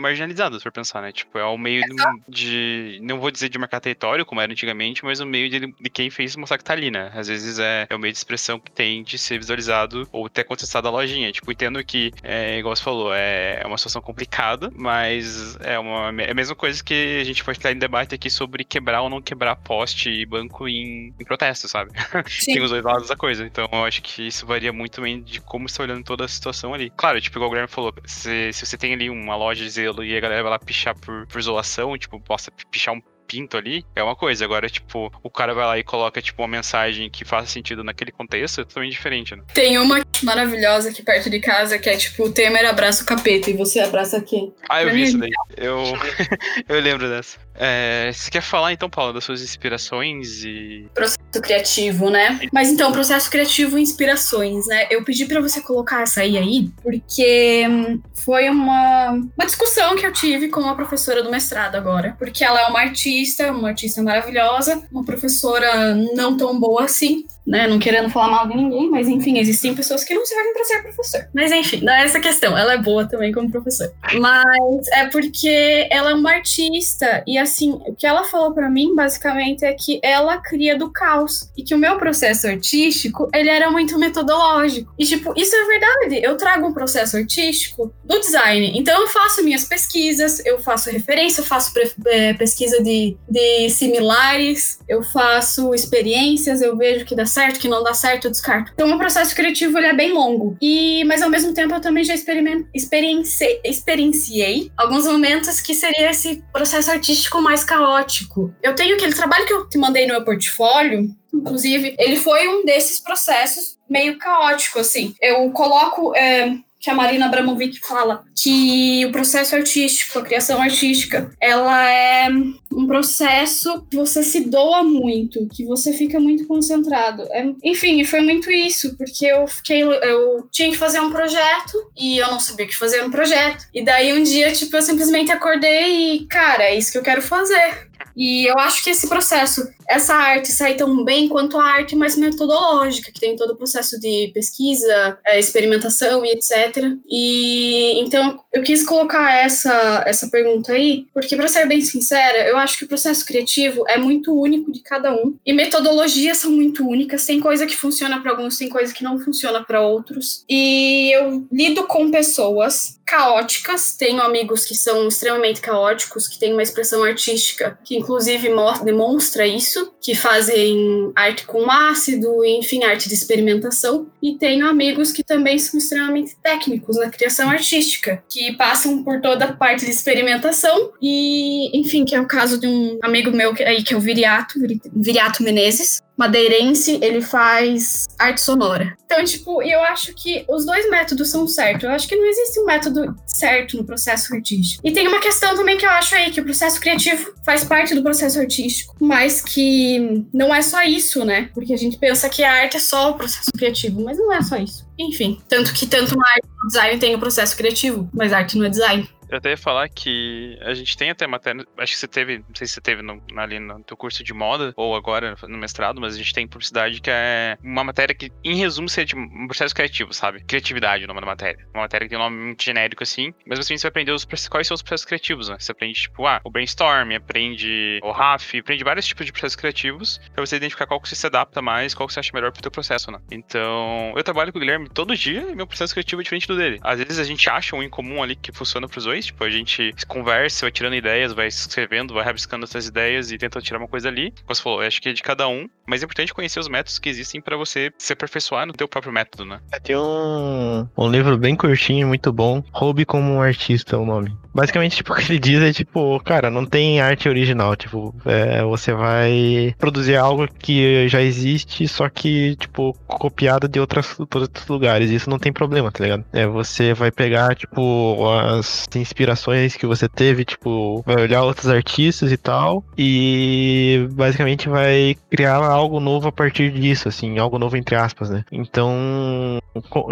marginalizada, se for pensar, né? Tipo, é o meio de. Não vou dizer de marcar território, como era antigamente, mas o meio de, de quem fez mostrar que tá ali, né? Às vezes é, é o meio de expressão que tem de ser visualizado ou ter contestado a lojinha. Tipo, entendo que, é, igual você falou, é uma situação complicada, mas é, uma, é a mesma coisa que a gente pode estar em debate aqui sobre quebrar ou não quebrar poste e banco em, em protesto, sabe? Tem os dois lados da coisa. Então eu acho que isso varia muito também de como você tá olhando toda a situação ali. Claro, tipo, igual o Guilherme falou, se, se você tem ali uma loja de zelo e a galera vai lá pichar por, por isolação, tipo, possa pichar um pinto ali, é uma coisa. Agora, tipo, o cara vai lá e coloca, tipo, uma mensagem que faça sentido naquele contexto, é totalmente diferente, né? Tem uma maravilhosa aqui perto de casa que é tipo: o Temer abraça o capeta e você abraça quem? Ah, eu Pra vi isso daí. Eu, eu lembro dessa. É, você quer falar então, Paulo, das suas inspirações e. processo criativo, né? Mas então, processo criativo e inspirações, né? Eu pedi pra você colocar essa aí aí, porque hum, foi uma, uma discussão que eu tive com a professora do mestrado agora. Porque ela é uma artista, uma artista maravilhosa, uma professora não tão boa assim, né? Não querendo falar mal de ninguém, mas enfim, existem pessoas que não servem pra ser professor. Mas enfim, é essa questão. Ela é boa também como professora. Mas é porque ela é uma artista e assim, o que ela falou pra mim basicamente é que ela cria do caos e que o meu processo artístico, ele era muito metodológico. E tipo, isso é verdade. Eu trago um processo artístico do design. Então eu faço minhas pesquisas, eu faço referência, eu faço eh, pesquisa de, de similares, eu faço experiências, eu vejo que dá certo, que não dá certo, eu descarto. Então o processo criativo ele é bem longo. E mas ao mesmo tempo eu também já experiment, experienciei, experienciei alguns momentos que seria esse processo artístico mais caótico. Eu tenho aquele trabalho que eu te mandei no meu portfólio, inclusive, ele foi um desses processos meio caótico, assim. Eu coloco. é, que a Marina Abramovic fala que o processo artístico, a criação artística, ela é um processo que você se doa muito, que você fica muito concentrado. É- enfim, foi muito isso, porque eu fiquei, eu tinha que fazer um projeto e eu não sabia o que fazer no projeto. E daí um dia, tipo, eu simplesmente acordei e, cara, é isso que eu quero fazer. E eu acho que esse processo, essa arte sai tão bem quanto a arte mais metodológica, que tem todo o processo de pesquisa, eh, experimentação e etc. E então eu quis colocar essa, essa pergunta aí, porque para ser bem sincera, eu acho que o processo criativo é muito único de cada um e metodologias são muito únicas, tem coisa que funciona para alguns, tem coisa que não funciona para outros. E eu lido com pessoas caóticas, tenho amigos que são extremamente caóticos, que têm uma expressão artística que inclusive mo- demonstra isso, que fazem arte com ácido, enfim, arte de experimentação, e tenho amigos que também são extremamente técnicos na criação artística, que passam por toda a parte de experimentação. E, enfim, que é o caso de um amigo meu aí que é o Viriato, Viri- Viriato Menezes, madeirense, ele faz arte sonora. Então, tipo, eu acho que os dois métodos são certos. Eu acho que não existe um método certo no processo artístico. E tem uma questão também que eu acho aí, que o processo criativo faz parte do processo artístico, mas que não é só isso, né? Porque a gente pensa que a arte é só o processo criativo, mas não é só isso. Enfim, tanto que tanto na arte design tem o processo criativo, mas arte não é design. Eu até ia falar que a gente tem até matéria, acho que você teve, não sei se você teve no, ali no teu curso de moda ou agora no mestrado, mas a gente tem publicidade que é uma matéria que, em resumo, seria um processo criativo, sabe? Criatividade, o nome da matéria. Uma matéria que tem um nome muito genérico assim, mas assim você vai aprender os, quais são os processos criativos, né? Você aprende, tipo, ah, o brainstorm, aprende o RAF, aprende vários tipos de processos criativos pra você identificar qual que você se adapta mais, qual que você acha melhor pro teu processo, né? Então, eu trabalho com o Guilherme todo dia e meu processo criativo é diferente do dele. Às vezes a gente acha um em comum ali que funciona pros dois, Tipo, a gente conversa, vai tirando ideias, vai escrevendo, vai rabiscando essas ideias e tenta tirar uma coisa ali. Como você falou, acho que é de cada um, mas é importante conhecer os métodos que existem para você se aperfeiçoar no teu próprio método, né? É, tem um, um livro bem curtinho, muito bom, Hobby como um Artista é o nome. Basicamente, tipo, o que ele diz é tipo, cara, não tem arte original, tipo, é, você vai produzir algo que já existe, só que, tipo, copiado de outras, outros lugares. Isso não tem problema, tá ligado? É, você vai pegar, tipo, as inspirações que você teve, tipo, vai olhar outros artistas e tal, e basicamente vai criar algo novo a partir disso, assim, algo novo entre aspas, né? Então,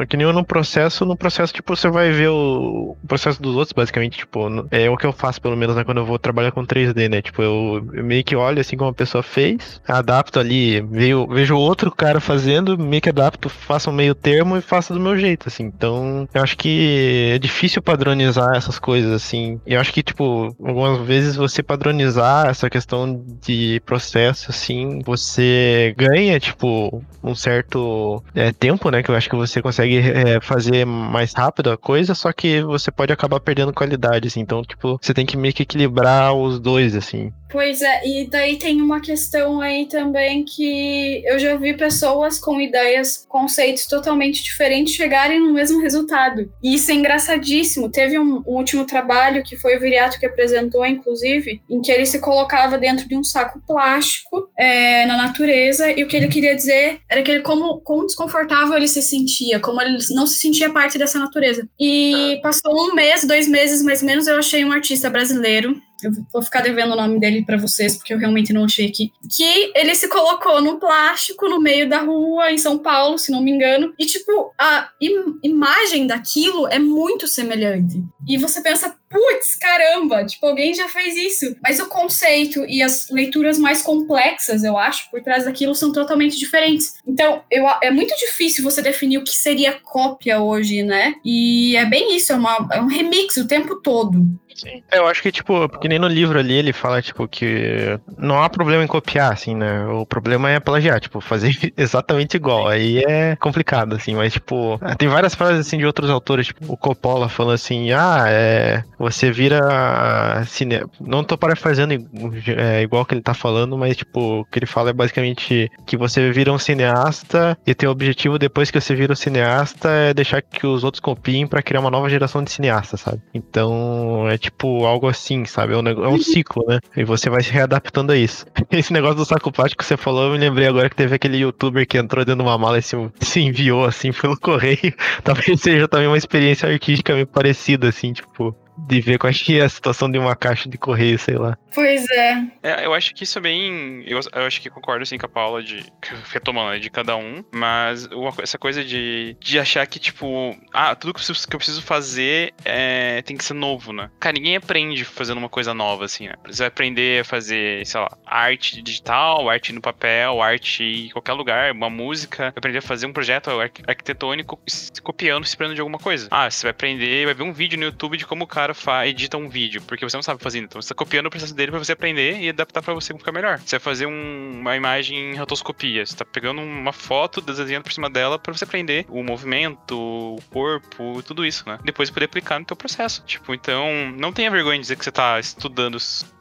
que nem no processo, no processo, tipo, você vai ver o, processo dos outros, basicamente, tipo, é o que eu faço, pelo menos, né, quando eu vou trabalhar com 3D, né? Tipo, eu, eu meio que olho assim como a pessoa fez, adapto ali, vejo, vejo outro cara fazendo, meio que adapto, faço um meio termo e faço do meu jeito, assim. Então, eu acho que é difícil padronizar essas coisas, assim. E eu acho que, tipo, algumas vezes você padronizar essa questão de processo, assim, você ganha, tipo, um certo é, tempo, né? Que eu acho que você consegue é, fazer mais rápido a coisa, só que você pode acabar perdendo qualidade, assim. Então, tipo, você tem que meio que equilibrar os dois, assim. Pois é, e daí tem uma questão aí também que eu já vi pessoas com ideias, conceitos totalmente diferentes chegarem no mesmo resultado. E isso é engraçadíssimo. Teve um, um último trabalho que foi o Viriato que apresentou, inclusive, em que ele se colocava dentro de um saco plástico é, na natureza e o que ele queria dizer era que ele como, como desconfortável ele se sentia, como ele não se sentia parte dessa natureza. E passou um mês, dois meses mais ou menos, eu achei um artista brasileiro eu vou ficar devendo o nome dele para vocês, porque eu realmente não achei aqui. Que ele se colocou no plástico no meio da rua em São Paulo, se não me engano. E, tipo, a im imagem daquilo é muito semelhante. E você pensa, putz, caramba, tipo, alguém já fez isso. Mas o conceito e as leituras mais complexas, eu acho, por trás daquilo são totalmente diferentes. Então, eu, é muito difícil você definir o que seria cópia hoje, né? E é bem isso, é, uma, é um remix o tempo todo. Sim. Eu acho que, tipo, porque nem no livro ali ele fala, tipo, que não há problema em copiar, assim, né? O problema é plagiar, tipo, fazer exatamente igual. Aí é complicado, assim, mas, tipo, tem várias frases, assim, de outros autores, tipo, o Coppola falando assim, ah, é, você vira cine... Não tô parafraseando é, igual que ele tá falando, mas, tipo, o que ele fala é basicamente que você vira um cineasta e teu objetivo depois que você vira um cineasta é deixar que os outros copiem para criar uma nova geração de cineastas, sabe? Então, é, tipo, tipo algo assim, sabe? É um, é um ciclo, né? E você vai se readaptando a isso. Esse negócio do saco plástico que você falou, eu me lembrei agora que teve aquele youtuber que entrou dentro de uma mala e se, se enviou assim pelo correio. Talvez seja também uma experiência artística meio parecida, assim, tipo de ver qual é a situação de uma caixa de correio, sei lá. Pois é. é eu acho que isso é bem. Eu, eu, acho que concordo assim com a Paula de. Retomando, né, de cada um. Mas uma, essa coisa de, de achar que, tipo, ah, tudo que eu, que eu preciso fazer é, tem que ser novo, né? Cara, ninguém aprende fazendo uma coisa nova, assim, né? Você vai aprender a fazer, sei lá, arte digital, arte no papel, arte em qualquer lugar, uma música. Aprender a fazer um projeto arquitetônico copiando, se inspirando de alguma coisa. Ah, você vai aprender, vai ver um vídeo no YouTube de como o cara cara edita um vídeo, porque você não sabe fazer, então você tá copiando o processo dele para você aprender e adaptar para você ficar melhor. Você vai fazer um, uma imagem em rotoscopia, você tá pegando uma foto, desenhando por cima dela para você aprender o movimento, o corpo, tudo isso, né? Depois poder aplicar no teu processo. Tipo, então, não tenha vergonha de dizer que você tá estudando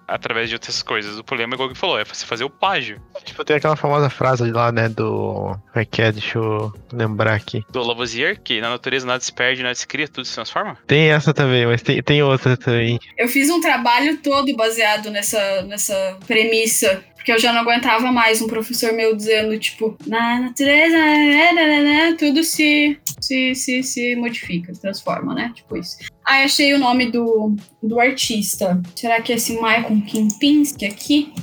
através de outras coisas. O problema, igual que falou, é você fazer o plágio. Tipo, tem aquela famosa frase lá, né, do... Como é que é? Deixa eu lembrar aqui. Do Lavoisier, que na natureza nada se perde, nada se cria, tudo se transforma. Tem essa também, mas tem, tem outra também. Eu fiz um trabalho todo baseado nessa, nessa premissa. Porque eu já não aguentava mais um professor meu dizendo, tipo, na natureza, né, né, né, tudo se, se, se, se modifica, se transforma, né? Tipo isso. Aí achei o nome do, do artista. Será que é esse Michael Kempinski aqui?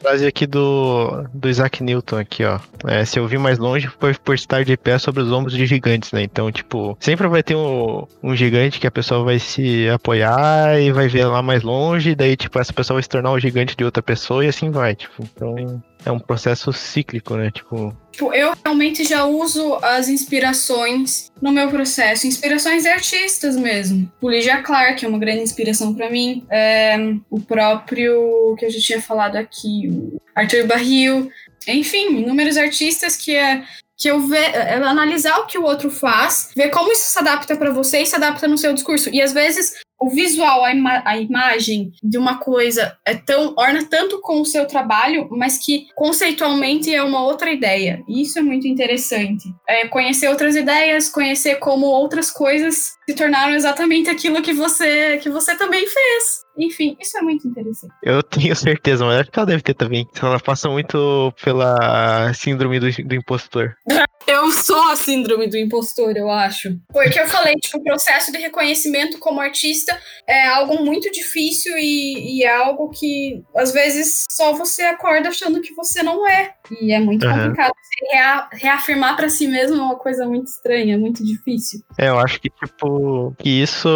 Frase aqui do, do Isaac Newton aqui, ó. É, se eu vi mais longe foi por estar de pé sobre os ombros de gigantes, né? Então, tipo, sempre vai ter um, um gigante que a pessoa vai se apoiar e vai ver lá mais longe, daí, tipo, essa pessoa vai se tornar o gigante de outra pessoa e assim vai, tipo. Então, é um processo cíclico, né? Tipo, Tipo, eu realmente já uso as inspirações no meu processo. Inspirações de artistas mesmo. O Lygia Clark é uma grande inspiração para mim. É, o próprio que eu já tinha falado aqui, o Arthur Barril. Enfim, inúmeros artistas que é que eu ver, é, analisar o que o outro faz, ver como isso se adapta para você e se adapta no seu discurso. E às vezes o visual, a, ima a, imagem de uma coisa é tão orna tanto com o seu trabalho, mas que conceitualmente é uma outra ideia. E isso é muito interessante. É conhecer outras ideias, conhecer como outras coisas se tornaram exatamente aquilo que você que você também fez. Enfim, isso é muito interessante. Eu tenho certeza, mas acho que ela deve ter também. Ela passa muito pela síndrome do, do impostor. Eu sou a síndrome do impostor, eu acho. Porque eu falei, tipo, o processo de reconhecimento como artista é algo muito difícil e, e é algo que, às vezes, só você acorda achando que você não é. E é muito uhum. complicado. Rea, reafirmar para si mesmo é uma coisa muito estranha, muito difícil. É, eu acho que, tipo, que isso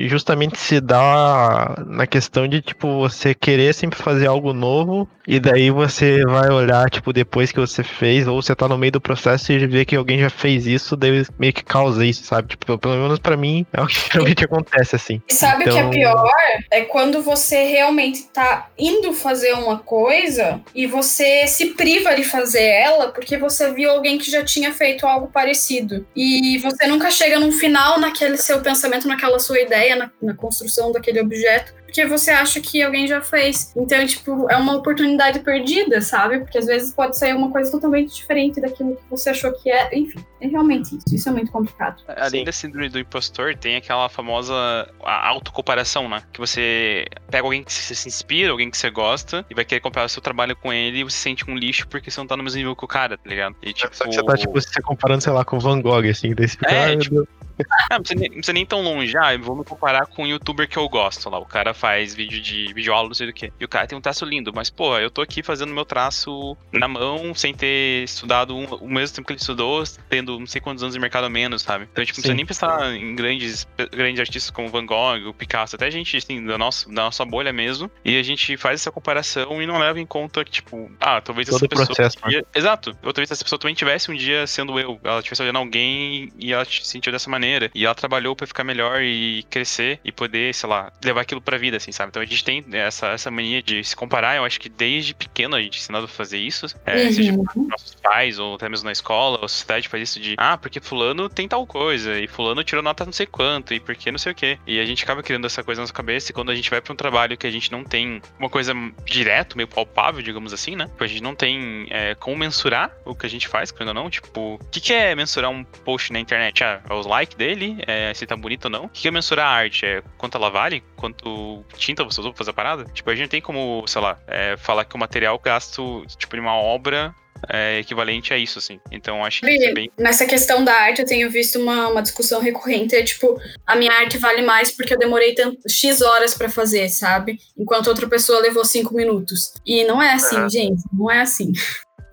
justamente se dá na questão de, tipo, você querer sempre fazer algo novo e daí você vai olhar, tipo, depois que você fez, ou você tá no meio do processo e ver que alguém já fez isso, daí meio que causa isso, sabe? Tipo, pelo menos para mim é o que realmente acontece, assim. E sabe o então... que é então pior? É quando você realmente tá indo fazer uma coisa e você se priva de fazer ela porque você viu alguém que já tinha feito algo parecido. E você nunca chega num final naquele seu pensamento, naquela sua ideia, na, na construção daquele objeto, porque você acha que alguém já fez. Então, tipo, é uma oportunidade perdida, sabe? Porque às vezes pode sair uma coisa totalmente diferente daquilo que você achou que é. Enfim, é realmente isso. Isso é muito complicado. Além Sim. da síndrome do impostor, tem aquela famosa autocomparação, né? Que você pega alguém que você se inspira, alguém que você gosta, e vai querer comparar o seu trabalho com ele e você se sente um lixo porque você não tá no mesmo nível que o cara, tá ligado? E, tipo... Só que você tá, tipo, se comparando, sei lá, com o Van Gogh, assim, daí você fica, é, tipo, ah, não, precisa nem, não precisa nem tão longe. Ah, vou me comparar com um youtuber que eu gosto lá. O cara faz vídeo de vídeo aula, não sei do que. E o cara tem um traço lindo, mas, pô, eu tô aqui fazendo meu traço na mão, sem ter estudado um, o mesmo tempo que ele estudou, tendo não sei quantos anos de mercado a menos, sabe? Então, tipo, não precisa nem pensar em grandes, grandes artistas como Van Gogh, o Picasso, até a gente, assim, da nossa, da nossa bolha mesmo. E a gente faz essa comparação e não leva em conta que, tipo, ah, talvez Todo essa pessoa. Processo, dia... né? Exato. Ou talvez essa pessoa também tivesse um dia sendo eu. Ela estivesse olhando alguém e ela se sentiu dessa maneira. E ela trabalhou para ficar melhor e crescer e poder, sei lá, levar aquilo pra vida, assim, sabe? Então a gente tem essa, essa mania de se comparar. Eu acho que desde pequeno a gente é ensinado a fazer isso, é, uhum. seja nossos pais ou até mesmo na escola, ou a sociedade faz isso de, ah, porque fulano tem tal coisa e fulano tirou nota não sei quanto e porque não sei o que. E a gente acaba criando essa coisa na nossa cabeça e quando a gente vai para um trabalho que a gente não tem uma coisa direto, meio palpável, digamos assim, né? Tipo, a gente não tem é, como mensurar o que a gente faz, quando não, tipo, o que, que é mensurar um post na internet? Ah, é os likes dele, é se tá bonito ou não. O que é mensurar a arte? É quanto ela vale? Quanto tinta você usou pra fazer a parada? Tipo, a gente tem como, sei lá, é, falar que o material gasto, tipo, em uma obra é equivalente a isso, assim. Então acho que é bem... Nessa questão da arte, eu tenho visto uma, uma discussão recorrente, é tipo, a minha arte vale mais porque eu demorei tanto, X horas para fazer, sabe? Enquanto outra pessoa levou cinco minutos. E não é assim, é. gente, não é assim.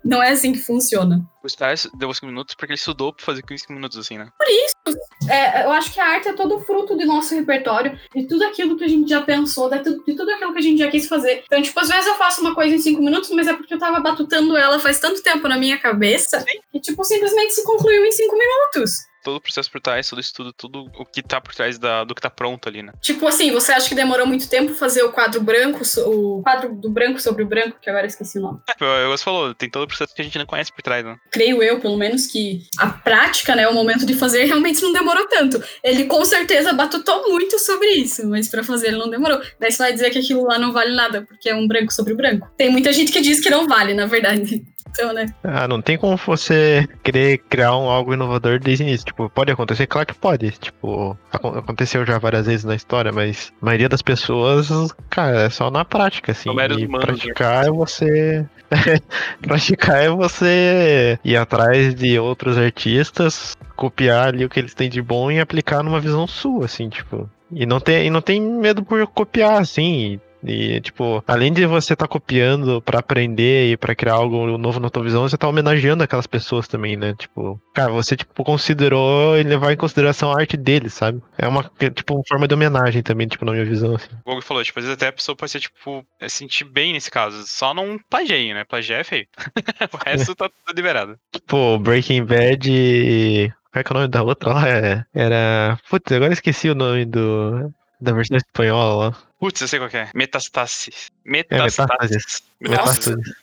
Não é assim que funciona. O Stars deu 5 minutos porque ele estudou pra fazer 15 minutos, assim, né? Por isso, é, eu acho que a arte é todo fruto do nosso repertório, de tudo aquilo que a gente já pensou, de tudo, de tudo aquilo que a gente já quis fazer. Então, tipo, às vezes eu faço uma coisa em 5 minutos, mas é porque eu tava batutando ela faz tanto tempo na minha cabeça Sim. que, tipo, simplesmente se concluiu em 5 minutos. Todo o processo por trás, todo o estudo, tudo o que tá por trás da, do que tá pronto ali, né? Tipo assim, você acha que demorou muito tempo fazer o quadro branco, o quadro do branco sobre o branco, que agora eu esqueci o nome. É, você falou, tem todo o processo que a gente não conhece por trás, né? Creio eu, pelo menos, que a prática, né, o momento de fazer, realmente não demorou tanto. Ele com certeza batutou muito sobre isso, mas para fazer ele não demorou. Daí você vai dizer que aquilo lá não vale nada, porque é um branco sobre branco. Tem muita gente que diz que não vale, na verdade. Então, né? Ah, não tem como você querer criar um algo inovador desde o início. Tipo, pode acontecer? Claro que pode. Tipo, aconteceu já várias vezes na história, mas a maioria das pessoas, cara, é só na prática, assim. E né? praticar é você. praticar é você ir atrás de outros artistas, copiar ali o que eles têm de bom e aplicar numa visão sua, assim, tipo. E não tem, e não tem medo por copiar, assim. E, tipo, além de você estar tá copiando para aprender e para criar algo novo na tua visão, você tá homenageando aquelas pessoas também, né? Tipo, cara, você, tipo, considerou e levar em consideração a arte deles, sabe? É uma, tipo, uma forma de homenagem também, tipo, na minha visão, assim. O Gog falou, tipo, às vezes até a pessoa pode ser, tipo, é sentir bem nesse caso. Só não plageie, né? Plagiar é feio. o resto tá tudo liberado. Tipo, Breaking Bad e... Qual é que é o nome da outra lá? É, era. Putz, agora esqueci o nome do. Da versão espanhola lá. Putz, eu sei qual é. Metastasis. Metastasis. É, Metastasis.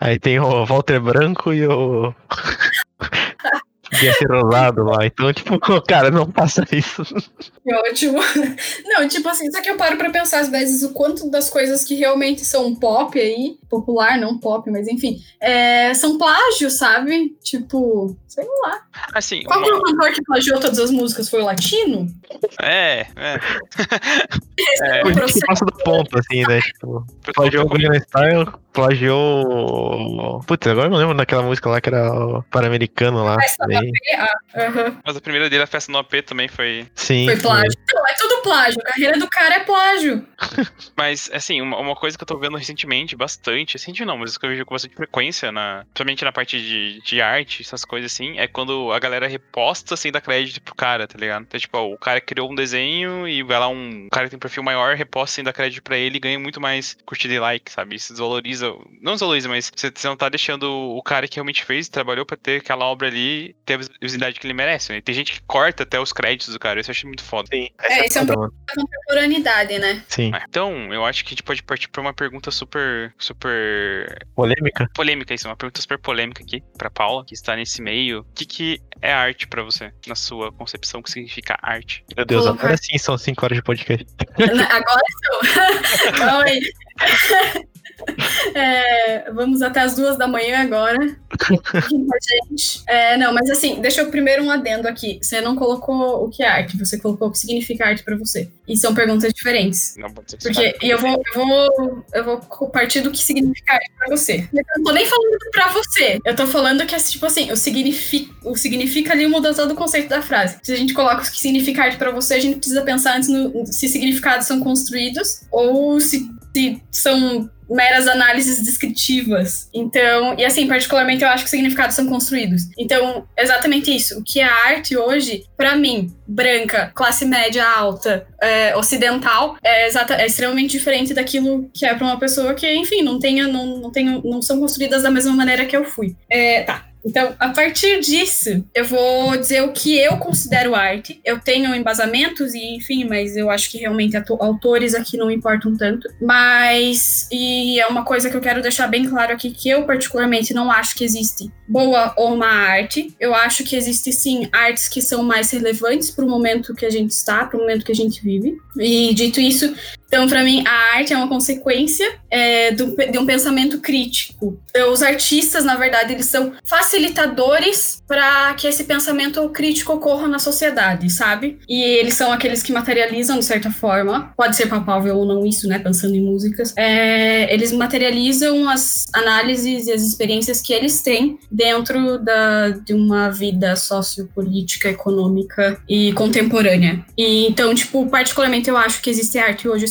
Aí tem o Walter Branco e o. Ia ser rosado lá. Então, tipo, cara, não faça isso. Que ótimo. Não, tipo assim, só que eu paro pra pensar às vezes o quanto das coisas que realmente são pop aí, popular, não pop, mas enfim, é, são plágios, sabe? Tipo, sei lá. Assim, Qual uma... foi o cantor que plagiou todas as músicas? Foi o Latino? É, é. Esse é, é um processo. passa do ponto, assim, né? Tipo, plagiou o Gangnam Style, plagiou. Putz, agora eu não lembro daquela música lá que era o Pan-Americano lá. Festa no AP, ah, uhum. Mas a primeira dele, a festa no AP, também foi. Sim. Foi plágio. Foi. Não, é tudo plágio. A carreira do cara é plágio. mas, assim, uma, uma, coisa que eu tô vendo recentemente, bastante, recente não, mas que eu vejo com bastante frequência, na, principalmente na parte de, de arte, essas coisas assim, é quando a galera reposta sem dar crédito pro cara, tá ligado? Então, tipo, ó, o cara criou um desenho e vai lá um, um cara que tem um perfil maior, reposta sem dar crédito pra ele e ganha muito mais curtida e like, sabe? Isso desvaloriza não desvaloriza, mas você, não tá deixando o cara que realmente fez, trabalhou pra ter aquela obra ali, ter a visibilidade que ele merece, né? Tem gente que corta até os créditos do cara, isso eu acho muito foda. Sim. É, é isso é um problema da contemporaneidade, né? Sim. Então, eu acho que a gente pode partir pra uma pergunta super, super... Polêmica? Polêmica, isso, uma pergunta super polêmica aqui pra Paula, que está nesse meio. O que que é arte pra você, na sua concepção, o que significa arte? Meu Deus, Colocar... agora sim são 5 horas de podcast. agora são. Calma aí. É, vamos até as duas da manhã agora. gente. É, não, mas assim, deixa eu primeiro um adendo aqui. Você não colocou o que é arte, você colocou o que significa arte para você. E são perguntas diferentes. Não pode ser Porque e eu vou, eu vou, eu vou partir do que significa arte pra você. Eu não tô nem falando pra você. Eu tô falando que é tipo assim, o significa, o significa ali muda todo o conceito da frase. Se a gente coloca o que significa arte pra você, a gente precisa pensar antes no, se significados são construídos ou se, se são meras análises descritivas. Então, e assim, particularmente eu acho que significados são construídos. Então, exatamente isso. O que é arte hoje, para mim, branca, classe média alta, é, ocidental, é, exata, é extremamente diferente daquilo que é para uma pessoa que, enfim, não tenha, não, não, tenha, não são construídas da mesma maneira que eu fui. É, tá. Então, a partir disso, eu vou dizer o que eu considero arte. Eu tenho embasamentos e, enfim, mas eu acho que realmente autores aqui não importam tanto. Mas, e é uma coisa que eu quero deixar bem claro aqui, que eu particularmente não acho que existe boa ou má arte. Eu acho que existe, sim, artes que são mais relevantes para o momento que a gente está, para o momento que a gente vive. E, dito isso, então, para mim, a arte é uma consequência é, do, de um pensamento crítico. Os artistas, na verdade, eles são facilitadores para que esse pensamento crítico ocorra na sociedade, sabe? E eles são aqueles que materializam, de certa forma, pode ser palpável ou não isso, né? Pensando em músicas, é, eles materializam as análises e as experiências que eles têm dentro da, de uma vida sociopolítica, econômica e contemporânea. E então, tipo, particularmente eu acho que existe arte hoje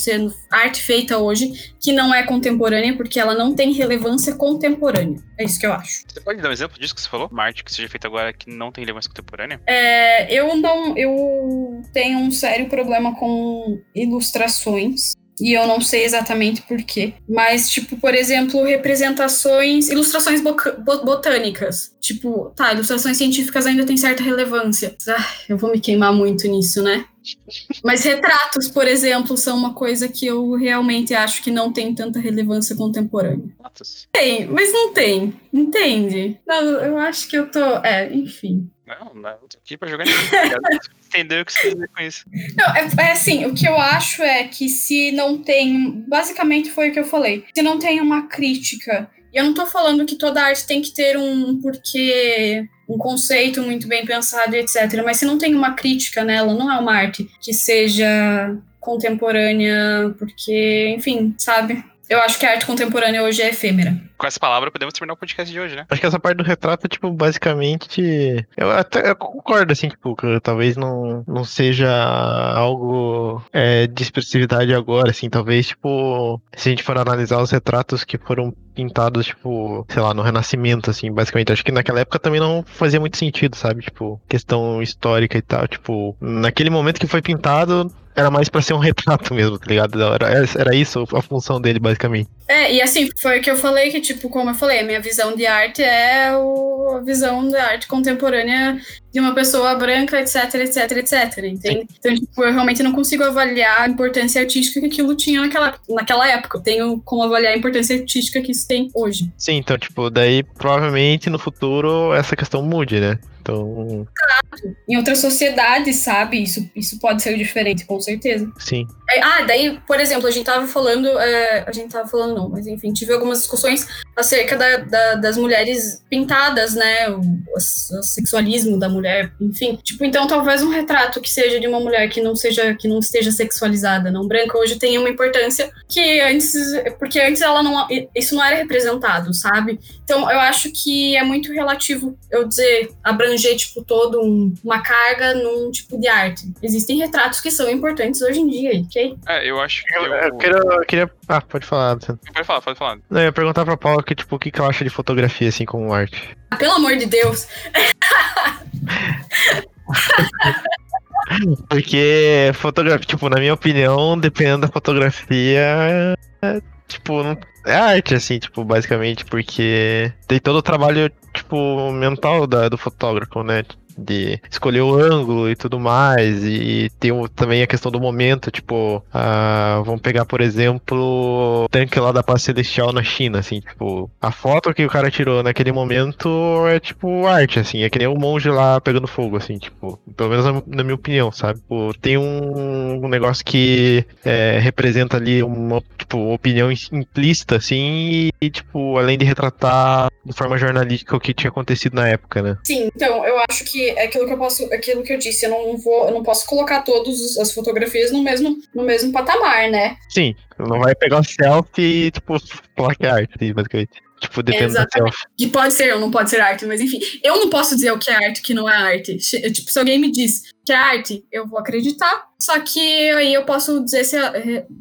arte feita hoje que não é contemporânea porque ela não tem relevância contemporânea. É isso que eu acho. Você pode dar um exemplo disso que você falou? Uma arte que seja feita agora que não tem relevância contemporânea? É, eu não. Eu tenho um sério problema com ilustrações e eu não sei exatamente porquê. Mas, tipo, por exemplo, representações, ilustrações botânicas. Tipo, tá, ilustrações científicas ainda têm certa relevância. Ah, eu vou me queimar muito nisso, né? Mas retratos, por exemplo, são uma coisa que eu realmente acho que não tem tanta relevância contemporânea. Tem, mas não tem. Entende? Não, eu acho que eu tô. É, enfim. Não, não, tô aqui pra jogar entender o que você quer dizer com isso. Não, é, é, assim, o que eu acho é que se não tem. Basicamente foi o que eu falei. Se não tem uma crítica. E eu não tô falando que toda arte tem que ter um porquê um conceito muito bem pensado, etc. Mas se não tem uma crítica nela, não é uma arte que seja contemporânea, porque, enfim, sabe? Eu acho que a arte contemporânea hoje é efêmera. Com essa palavra, podemos terminar o podcast de hoje, né? Acho que essa parte do retrato, tipo, basicamente. Eu até eu concordo, assim, tipo, que talvez não, não seja algo é, de expressividade agora, assim. Talvez, tipo, se a gente for analisar os retratos que foram pintados, tipo, sei lá, no Renascimento, assim, basicamente. Acho que naquela época também não fazia muito sentido, sabe? Tipo, questão histórica e tal. Tipo, naquele momento que foi pintado, era mais para ser um retrato mesmo, tá ligado? Era, era isso a função dele, basicamente. É, e assim, foi o que eu falei, que, tipo, como eu falei, a minha visão de arte é o, a visão da arte contemporânea de uma pessoa branca, etc, etc, etc, entende? Então, tipo, eu realmente não consigo avaliar a importância artística que aquilo tinha naquela, naquela época. Eu tenho como avaliar a importância artística que isso tem hoje. Sim, então, tipo, daí provavelmente no futuro essa questão mude, né? Então. Claro. Em outras sociedades, sabe? Isso, isso pode ser diferente, com certeza. Sim. É, ah, daí, por exemplo, a gente tava falando. É, a gente tava falando, não, mas enfim, tive algumas discussões acerca da, da, das mulheres pintadas, né? O, o, o, sexualismo da mulher, enfim. Tipo, então talvez um retrato que seja de uma mulher que não seja, que não esteja sexualizada, não branca, hoje tenha uma importância que antes. Porque antes ela não. Isso não era representado, sabe? Então eu acho que é muito relativo eu dizer, abranger, tipo, todo um, uma carga num tipo de arte. Existem retratos que são importantes hoje em dia, ok? É, eu acho que. Eu, eu... eu queria, eu queria. Ah, pode falar. Pode falar, pode falar. Não, eu ia perguntar pra Paula que, tipo, o que, que ela acha de fotografia, assim, como arte. Ah, pelo amor de Deus! Porque fotografia, tipo, na minha opinião, dependendo da fotografia, é, tipo, não, é arte, assim, tipo, basicamente, porque tem todo o trabalho, tipo, mental da, do fotógrafo, né? De escolher o ângulo e tudo mais. E tem também a questão do momento, tipo, uh, vamos pegar, por exemplo, o tanque lá da Paz Celestial na China, assim, tipo, a foto que o cara tirou naquele momento é tipo arte, assim, é que nem o monge lá pegando fogo, assim, tipo, pelo menos na, minha opinião, sabe? Tipo, tem um, um negócio que é, representa ali uma, tipo, opinião implícita, assim, e, tipo, além de retratar de forma jornalística o que tinha acontecido na época, né? Sim, então, eu acho que é aquilo que eu posso, aquilo que eu disse, eu não vou, eu não posso colocar todas as fotografias no mesmo, no mesmo patamar, né? Sim, não vai pegar o selfie e, tipo, plaque arte, basicamente. Tipo, depende da selfie. Que pode ser ou não pode ser arte, mas enfim. Eu não posso dizer o que é arte e o que não é arte. Tipo, se alguém me diz que é arte, eu vou acreditar. Só que aí eu posso dizer se,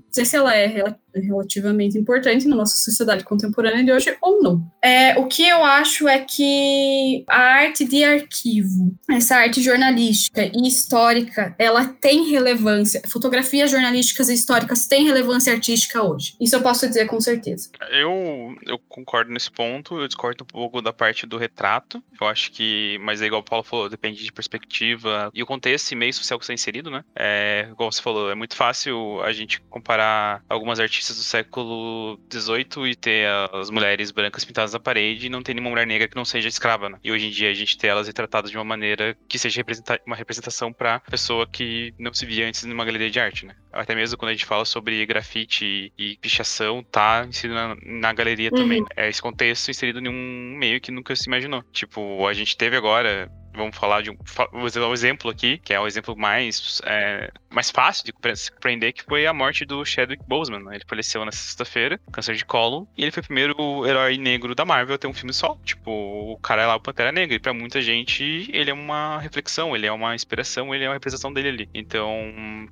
dizer se ela é relativamente importante na nossa sociedade contemporânea de hoje ou não. É, o que eu acho é que a arte de arquivo, essa arte jornalística e histórica, ela tem relevância. Fotografias jornalísticas e históricas têm relevância artística hoje. Isso eu posso dizer com certeza. Eu, eu concordo nesse ponto, eu discordo um pouco da parte do retrato. Eu acho que, mas é igual o Paulo falou, depende de perspectiva e o contexto e meio social que está inserido, né? É, igual você falou, é muito fácil a gente comparar algumas artistas do século XVIII e ter as mulheres brancas pintadas na parede e não ter nenhuma mulher negra que não seja escrava, né? E hoje em dia a gente ter elas retratadas de uma maneira que seja uma representação para pessoa que não se via antes numa galeria de arte, né? Até mesmo quando a gente fala sobre grafite e pichação, tá inserido na, na galeria uhum. também. É esse contexto inserido em um meio que nunca se imaginou. Tipo, a gente teve agora vamos falar de um, um exemplo aqui, que é o exemplo mais, é, mais fácil de compreender, que foi a morte do Chadwick Boseman. Né? Ele faleceu nessa sexta-feira, câncer de colo, e ele foi o primeiro herói negro da Marvel a ter um filme só. Tipo, o cara é lá, o Pantera Negra, e pra muita gente ele é uma reflexão, ele é uma inspiração, ele é uma representação dele ali. Então,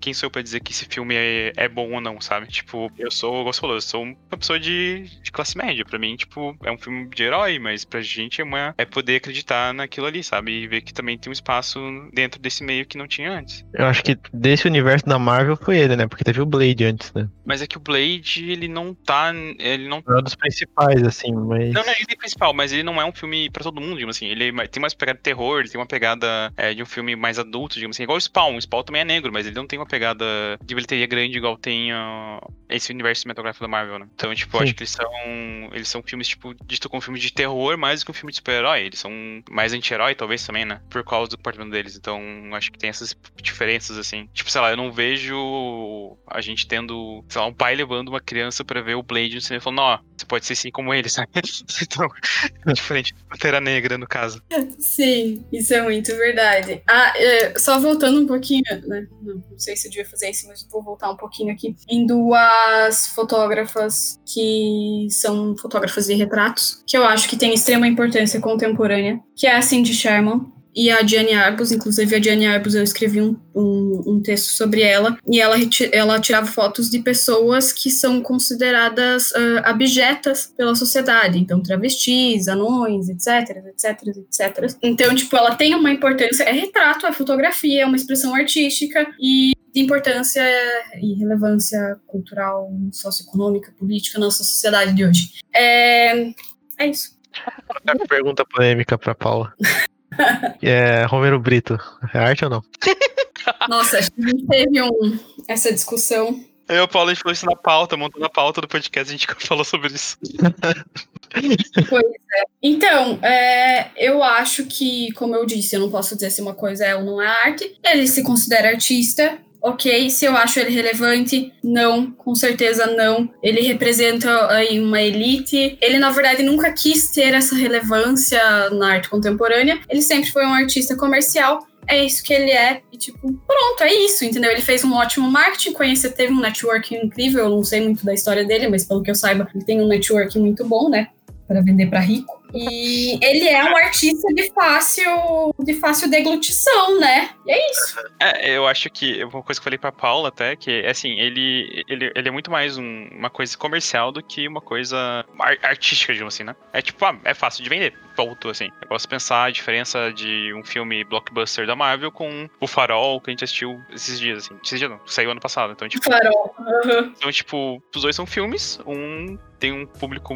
quem sou eu pra dizer que esse filme é, é bom ou não, sabe? Tipo, eu sou, você falou, eu sou uma pessoa de, de classe média. Pra mim, tipo, é um filme de herói, mas pra gente é, uma, é poder acreditar naquilo ali, sabe? vê que também tem um espaço dentro desse meio que não tinha antes. Eu acho que desse universo da Marvel foi ele, né? Porque teve o Blade antes, né? Mas é que o Blade, ele não tá. Ele não. É um dos principais, assim, mas. Não, não, ele é principal, mas ele não é um filme pra todo mundo, digamos assim. Ele tem mais pegada de terror, ele tem uma pegada é, de um filme mais adulto, digamos assim. Igual o Spawn. O Spawn também é negro, mas ele não tem uma pegada de bilheteria grande igual tem uh, esse universo cinematográfico da Marvel, né? Então, tipo, eu acho que eles são. Eles são filmes, tipo, dito como filme de terror mais do que um filme de super-herói. Eles são mais anti-herói, talvez também, né? Por causa do comportamento deles. Então, acho que tem essas diferenças, assim. Tipo, sei lá, eu não vejo a gente tendo, sei lá, um pai levando uma criança pra ver o Blade no cinema e falando, ó, você pode ser assim como ele, sabe? então, diferente da Pantera Negra, no caso. Sim, isso é muito verdade. Ah, é, só voltando um pouquinho, né? Não, não, sei se eu devia fazer isso, mas vou voltar um pouquinho aqui. Em duas fotógrafas que são fotógrafas de retratos, que eu acho que tem extrema importância contemporânea, que é a Cindy Sherman, e a Diane Arbus, inclusive a Diane Arbus, eu escrevi um, um, um, texto sobre ela, e ela, ela tirava fotos de pessoas que são consideradas uh, abjetas pela sociedade, então travestis, anões, etc, etc, etc. Então, tipo, ela tem uma importância, é retrato, é fotografia, é uma expressão artística, e de importância e relevância cultural, socioeconômica, política na nossa sociedade de hoje. É, é isso. Pergunta polêmica para Paula. é, Romero Brito, é arte ou não? Nossa, a gente teve um, essa discussão. Eu e o Paulo, a gente falou isso na pauta, montando a pauta do podcast, a gente falou sobre isso. Pois é. Então, é, eu acho que, como eu disse, eu não posso dizer se uma coisa é ou não é arte. Ele se considera artista, ok. Se eu acho ele relevante, não, com certeza não. Ele representa aí uma elite. Ele, na verdade, nunca quis ter essa relevância na arte contemporânea. Ele sempre foi um artista comercial. É isso que ele é, e tipo, pronto, é isso, entendeu? Ele fez um ótimo marketing, conhece, teve um network incrível. Eu não sei muito da história dele, mas pelo que eu saiba, ele tem um network muito bom, né? Para vender para rico. E ele é um artista de fácil, de fácil deglutição, né? E é isso. É, eu acho que uma coisa que eu falei pra Paula até, que assim, ele, ele, ele é muito mais um, uma coisa comercial do que uma coisa artística, digamos assim, né? É tipo, ah, é fácil de vender, ponto, assim. Eu posso pensar a diferença de um filme blockbuster da Marvel com o Farol que a gente assistiu esses dias, assim. Esses dias não, saiu ano passado, então tipo... Farol. Uhum. Então, tipo, os dois são filmes, um tem um público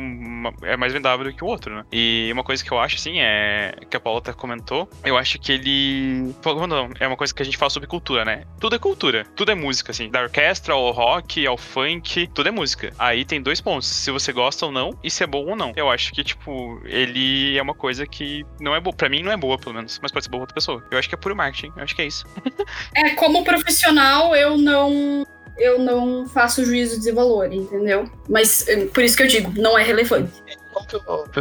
é mais vendável do que o outro, né? E uma coisa que eu acho, assim, é. que a Paula até comentou, eu acho que ele. Não, é uma coisa que a gente fala sobre cultura, né? Tudo é cultura, tudo é música, assim. Da orquestra ao rock, ao funk, tudo é música. Aí tem dois pontos: se você gosta ou não, e se é bom ou não. Eu acho que, tipo, ele é uma coisa que não é boa. Pra mim, não é boa, pelo menos, mas pode ser boa pra outra pessoa. Eu acho que é puro marketing, eu acho que é isso. é, como profissional, eu não eu não faço juízo de valor, entendeu? Mas eh, por isso que eu digo, não é relevante.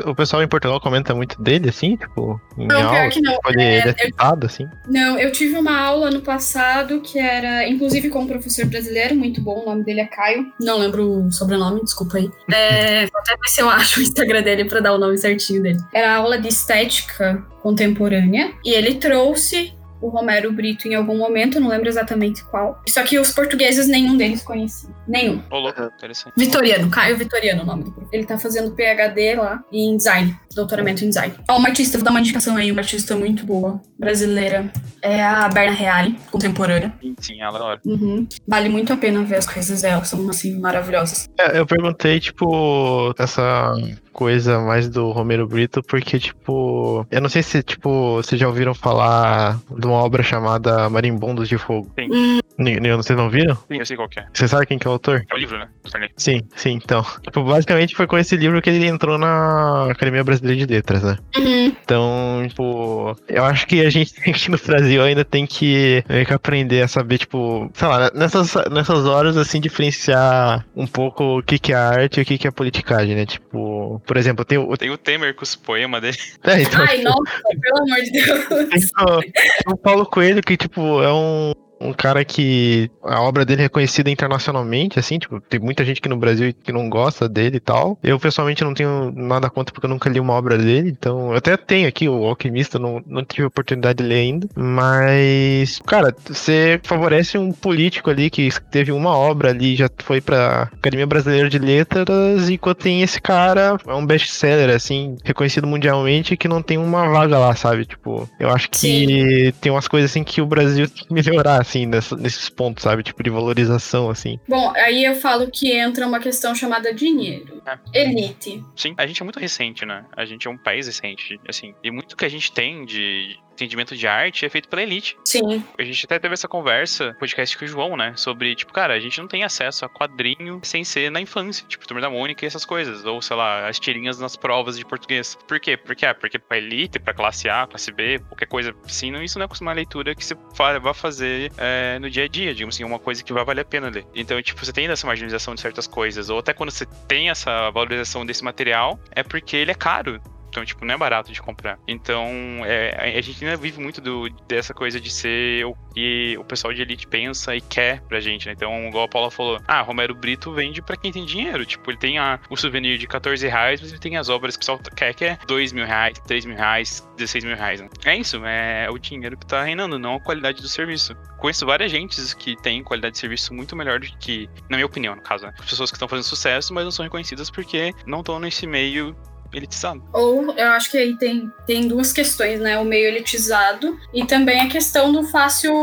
O pessoal em Portugal comenta muito dele, assim, tipo, em não, aula, que não. Tipo, ele, é, ele é citado, assim? Não, eu tive uma aula no passado que era, inclusive com um professor brasileiro, muito bom, o nome dele é Caio, não lembro o sobrenome, desculpa aí. É, vou até ver se eu acho o Instagram dele pra dar o nome certinho dele. Era aula de estética contemporânea, e ele trouxe o Romero Brito em algum momento, não lembro exatamente qual. Só que os portugueses, nenhum deles conhecia. Nenhum. Oh, interessante. Vitoriano, Caio Vitoriano, o nome do professor. Ele tá fazendo PHD lá em design, doutoramento em design. Ó, uma artista, vou dar uma indicação aí, uma artista muito boa, brasileira. É a Berna Reale, contemporânea. Sim, sim, ela é hora. Uhum. Vale muito a pena ver as coisas dela, são assim, maravilhosas. É, eu perguntei, tipo, essa coisa mais do Romero Brito, porque, tipo, eu não sei se, tipo, vocês já ouviram falar de uma obra chamada Marimbondos de Fogo. Sim. Vocês não viram? Sim, eu sei qual é. Você sabe quem que é o autor? É o livro, né? Sim, sim, então. Tipo, basicamente foi com esse livro que ele entrou na Academia Brasileira de Letras, né? Uhum. Então, tipo, eu acho que a gente aqui no Brasil ainda tem que, tem que aprender a saber, tipo, sei lá, nessas, nessas horas, assim, diferenciar um pouco o que, que é arte e o que, que é politicagem, né? Tipo, por exemplo, tem o. Tem o Temer com os poemas dele. É, então, Ai, tipo, nossa, pelo amor de Deus. Tem o, o Paulo Coelho, que, tipo, é um um cara que a obra dele é reconhecida internacionalmente, assim, tipo, tem muita gente aqui no Brasil que não gosta dele e tal. Eu, pessoalmente, não tenho nada contra porque eu nunca li uma obra dele, então eu até tenho aqui o Alquimista, não, não tive oportunidade de ler ainda, mas, cara, você favorece um político ali que teve uma obra ali, já foi pra Academia Brasileira de Letras, enquanto tem esse cara, é um best-seller, assim, reconhecido mundialmente, que não tem uma vaga lá, sabe? Tipo, eu acho que Sim. tem umas coisas assim que o Brasil tem que melhorar, assim, nessa, nesses pontos, sabe? Tipo, de valorização, assim. Bom, aí eu falo que entra uma questão chamada dinheiro. É. Elite. Sim, a gente é muito recente, né? A gente é um país recente, assim. E muito que a gente tem de entendimento de arte é feito pela elite. Sim. A gente até teve essa conversa, podcast com o João, né? Sobre, tipo, cara, a gente não tem acesso a quadrinho sem ser na infância. Tipo, Turma da Mônica e essas coisas. Ou, sei lá, as tirinhas nas provas de português. Por quê? Porque, ah, porque pra elite, pra classe A, classe B, qualquer coisa assim, isso não é uma leitura que você vai fazer é, no dia a dia, digamos assim, uma coisa que vai valer a pena ler. Então, tipo, você tem essa marginalização de certas coisas. Ou até quando você tem essa valorização desse material, é porque ele é caro. Então, tipo, não é barato de comprar. Então, é, a gente ainda vive muito do, dessa coisa de ser o que o pessoal de elite pensa e quer pra gente, né? Então, igual a Paula falou, ah, Romero Brito vende pra quem tem dinheiro. Tipo, ele tem a, o souvenir de 14 reais, mas ele tem as obras que o pessoal quer, que é 2 mil reais, 3 mil reais, 16 mil reais. Né? É isso, é o dinheiro que tá reinando, não a qualidade do serviço. Conheço várias gentes que têm qualidade de serviço muito melhor do que, na minha opinião, no caso, né? As pessoas que estão fazendo sucesso, mas não são reconhecidas porque não estão nesse meio elitizado. Ou eu acho que aí tem, tem duas questões, né? O meio elitizado e também a questão do fácil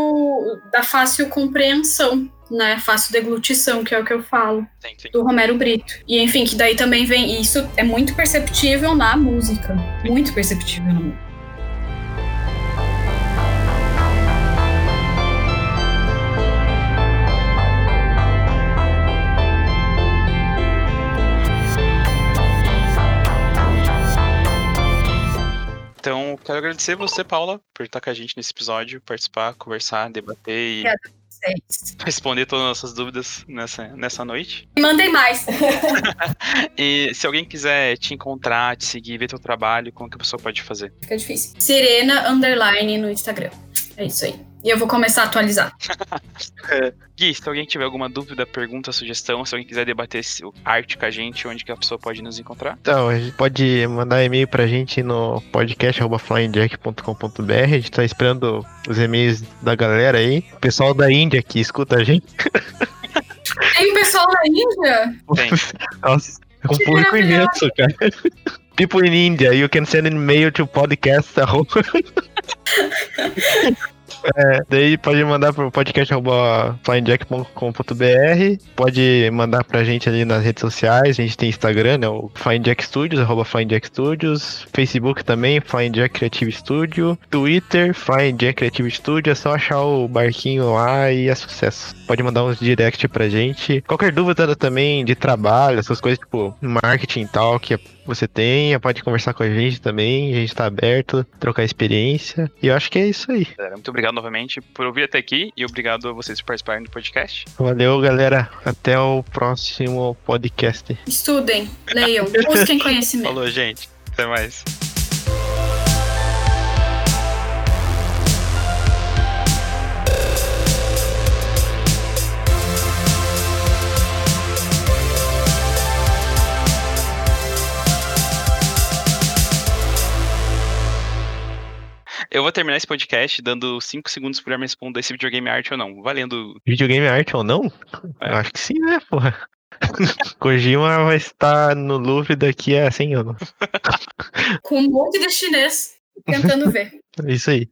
da fácil compreensão né, fácil deglutição, que é o que eu falo, sim, sim. do Romero Brito. E enfim, que daí também vem, isso é muito perceptível na música, muito perceptível na música. Então, quero agradecer você, Paula, por estar com a gente nesse episódio, participar, conversar, debater e responder todas as nossas dúvidas nessa, nessa noite. Mandem mais. e se alguém quiser te encontrar, te seguir, ver teu trabalho, como que a pessoa pode fazer? Fica difícil. Sirena Underline no Instagram. É isso aí. E eu vou começar a atualizar. Gui, se alguém tiver alguma dúvida, pergunta, sugestão, se alguém quiser debater arte com a gente, onde que a pessoa pode nos encontrar? Então, a gente pode mandar e-mail pra gente no podcast.flyingjack.com.br. A gente tá esperando os e-mails da galera aí. O pessoal da Índia que escuta a gente. Tem pessoal da Índia? Tem. Nossa, é um público imenso, cara. People in India, you can send an email to podcast. É, daí pode mandar pro podcast.flyingjack.com.br Pode mandar pra gente ali nas redes sociais. A gente tem Instagram, né? O Flying Jack Studios, arroba Flying Jack Studios. Facebook também, Flying Jack Creative Studio. Twitter, Flying Jack Creative Studio. É só achar o barquinho lá e é sucesso. Pode mandar uns direct pra gente. Qualquer dúvida também de trabalho, essas coisas tipo marketing e tal, que você tenha, pode conversar com a gente também. A gente tá aberto, trocar experiência. E eu acho que é isso aí. Muito obrigado novamente por ouvir até aqui e obrigado a vocês por participarem do podcast. Valeu, galera. Até o próximo podcast. Estudem, leiam, busquem conhecimento. Falou, gente. Até mais. Eu vou terminar esse podcast dando 5 segundos pra me responder se videogame é arte ou não. Valendo. Videogame é arte ou não? É. Eu acho que sim, né, porra? Kojima vai estar no Louvre daqui a 100 anos. Com um monte de chinês tentando ver. Isso aí.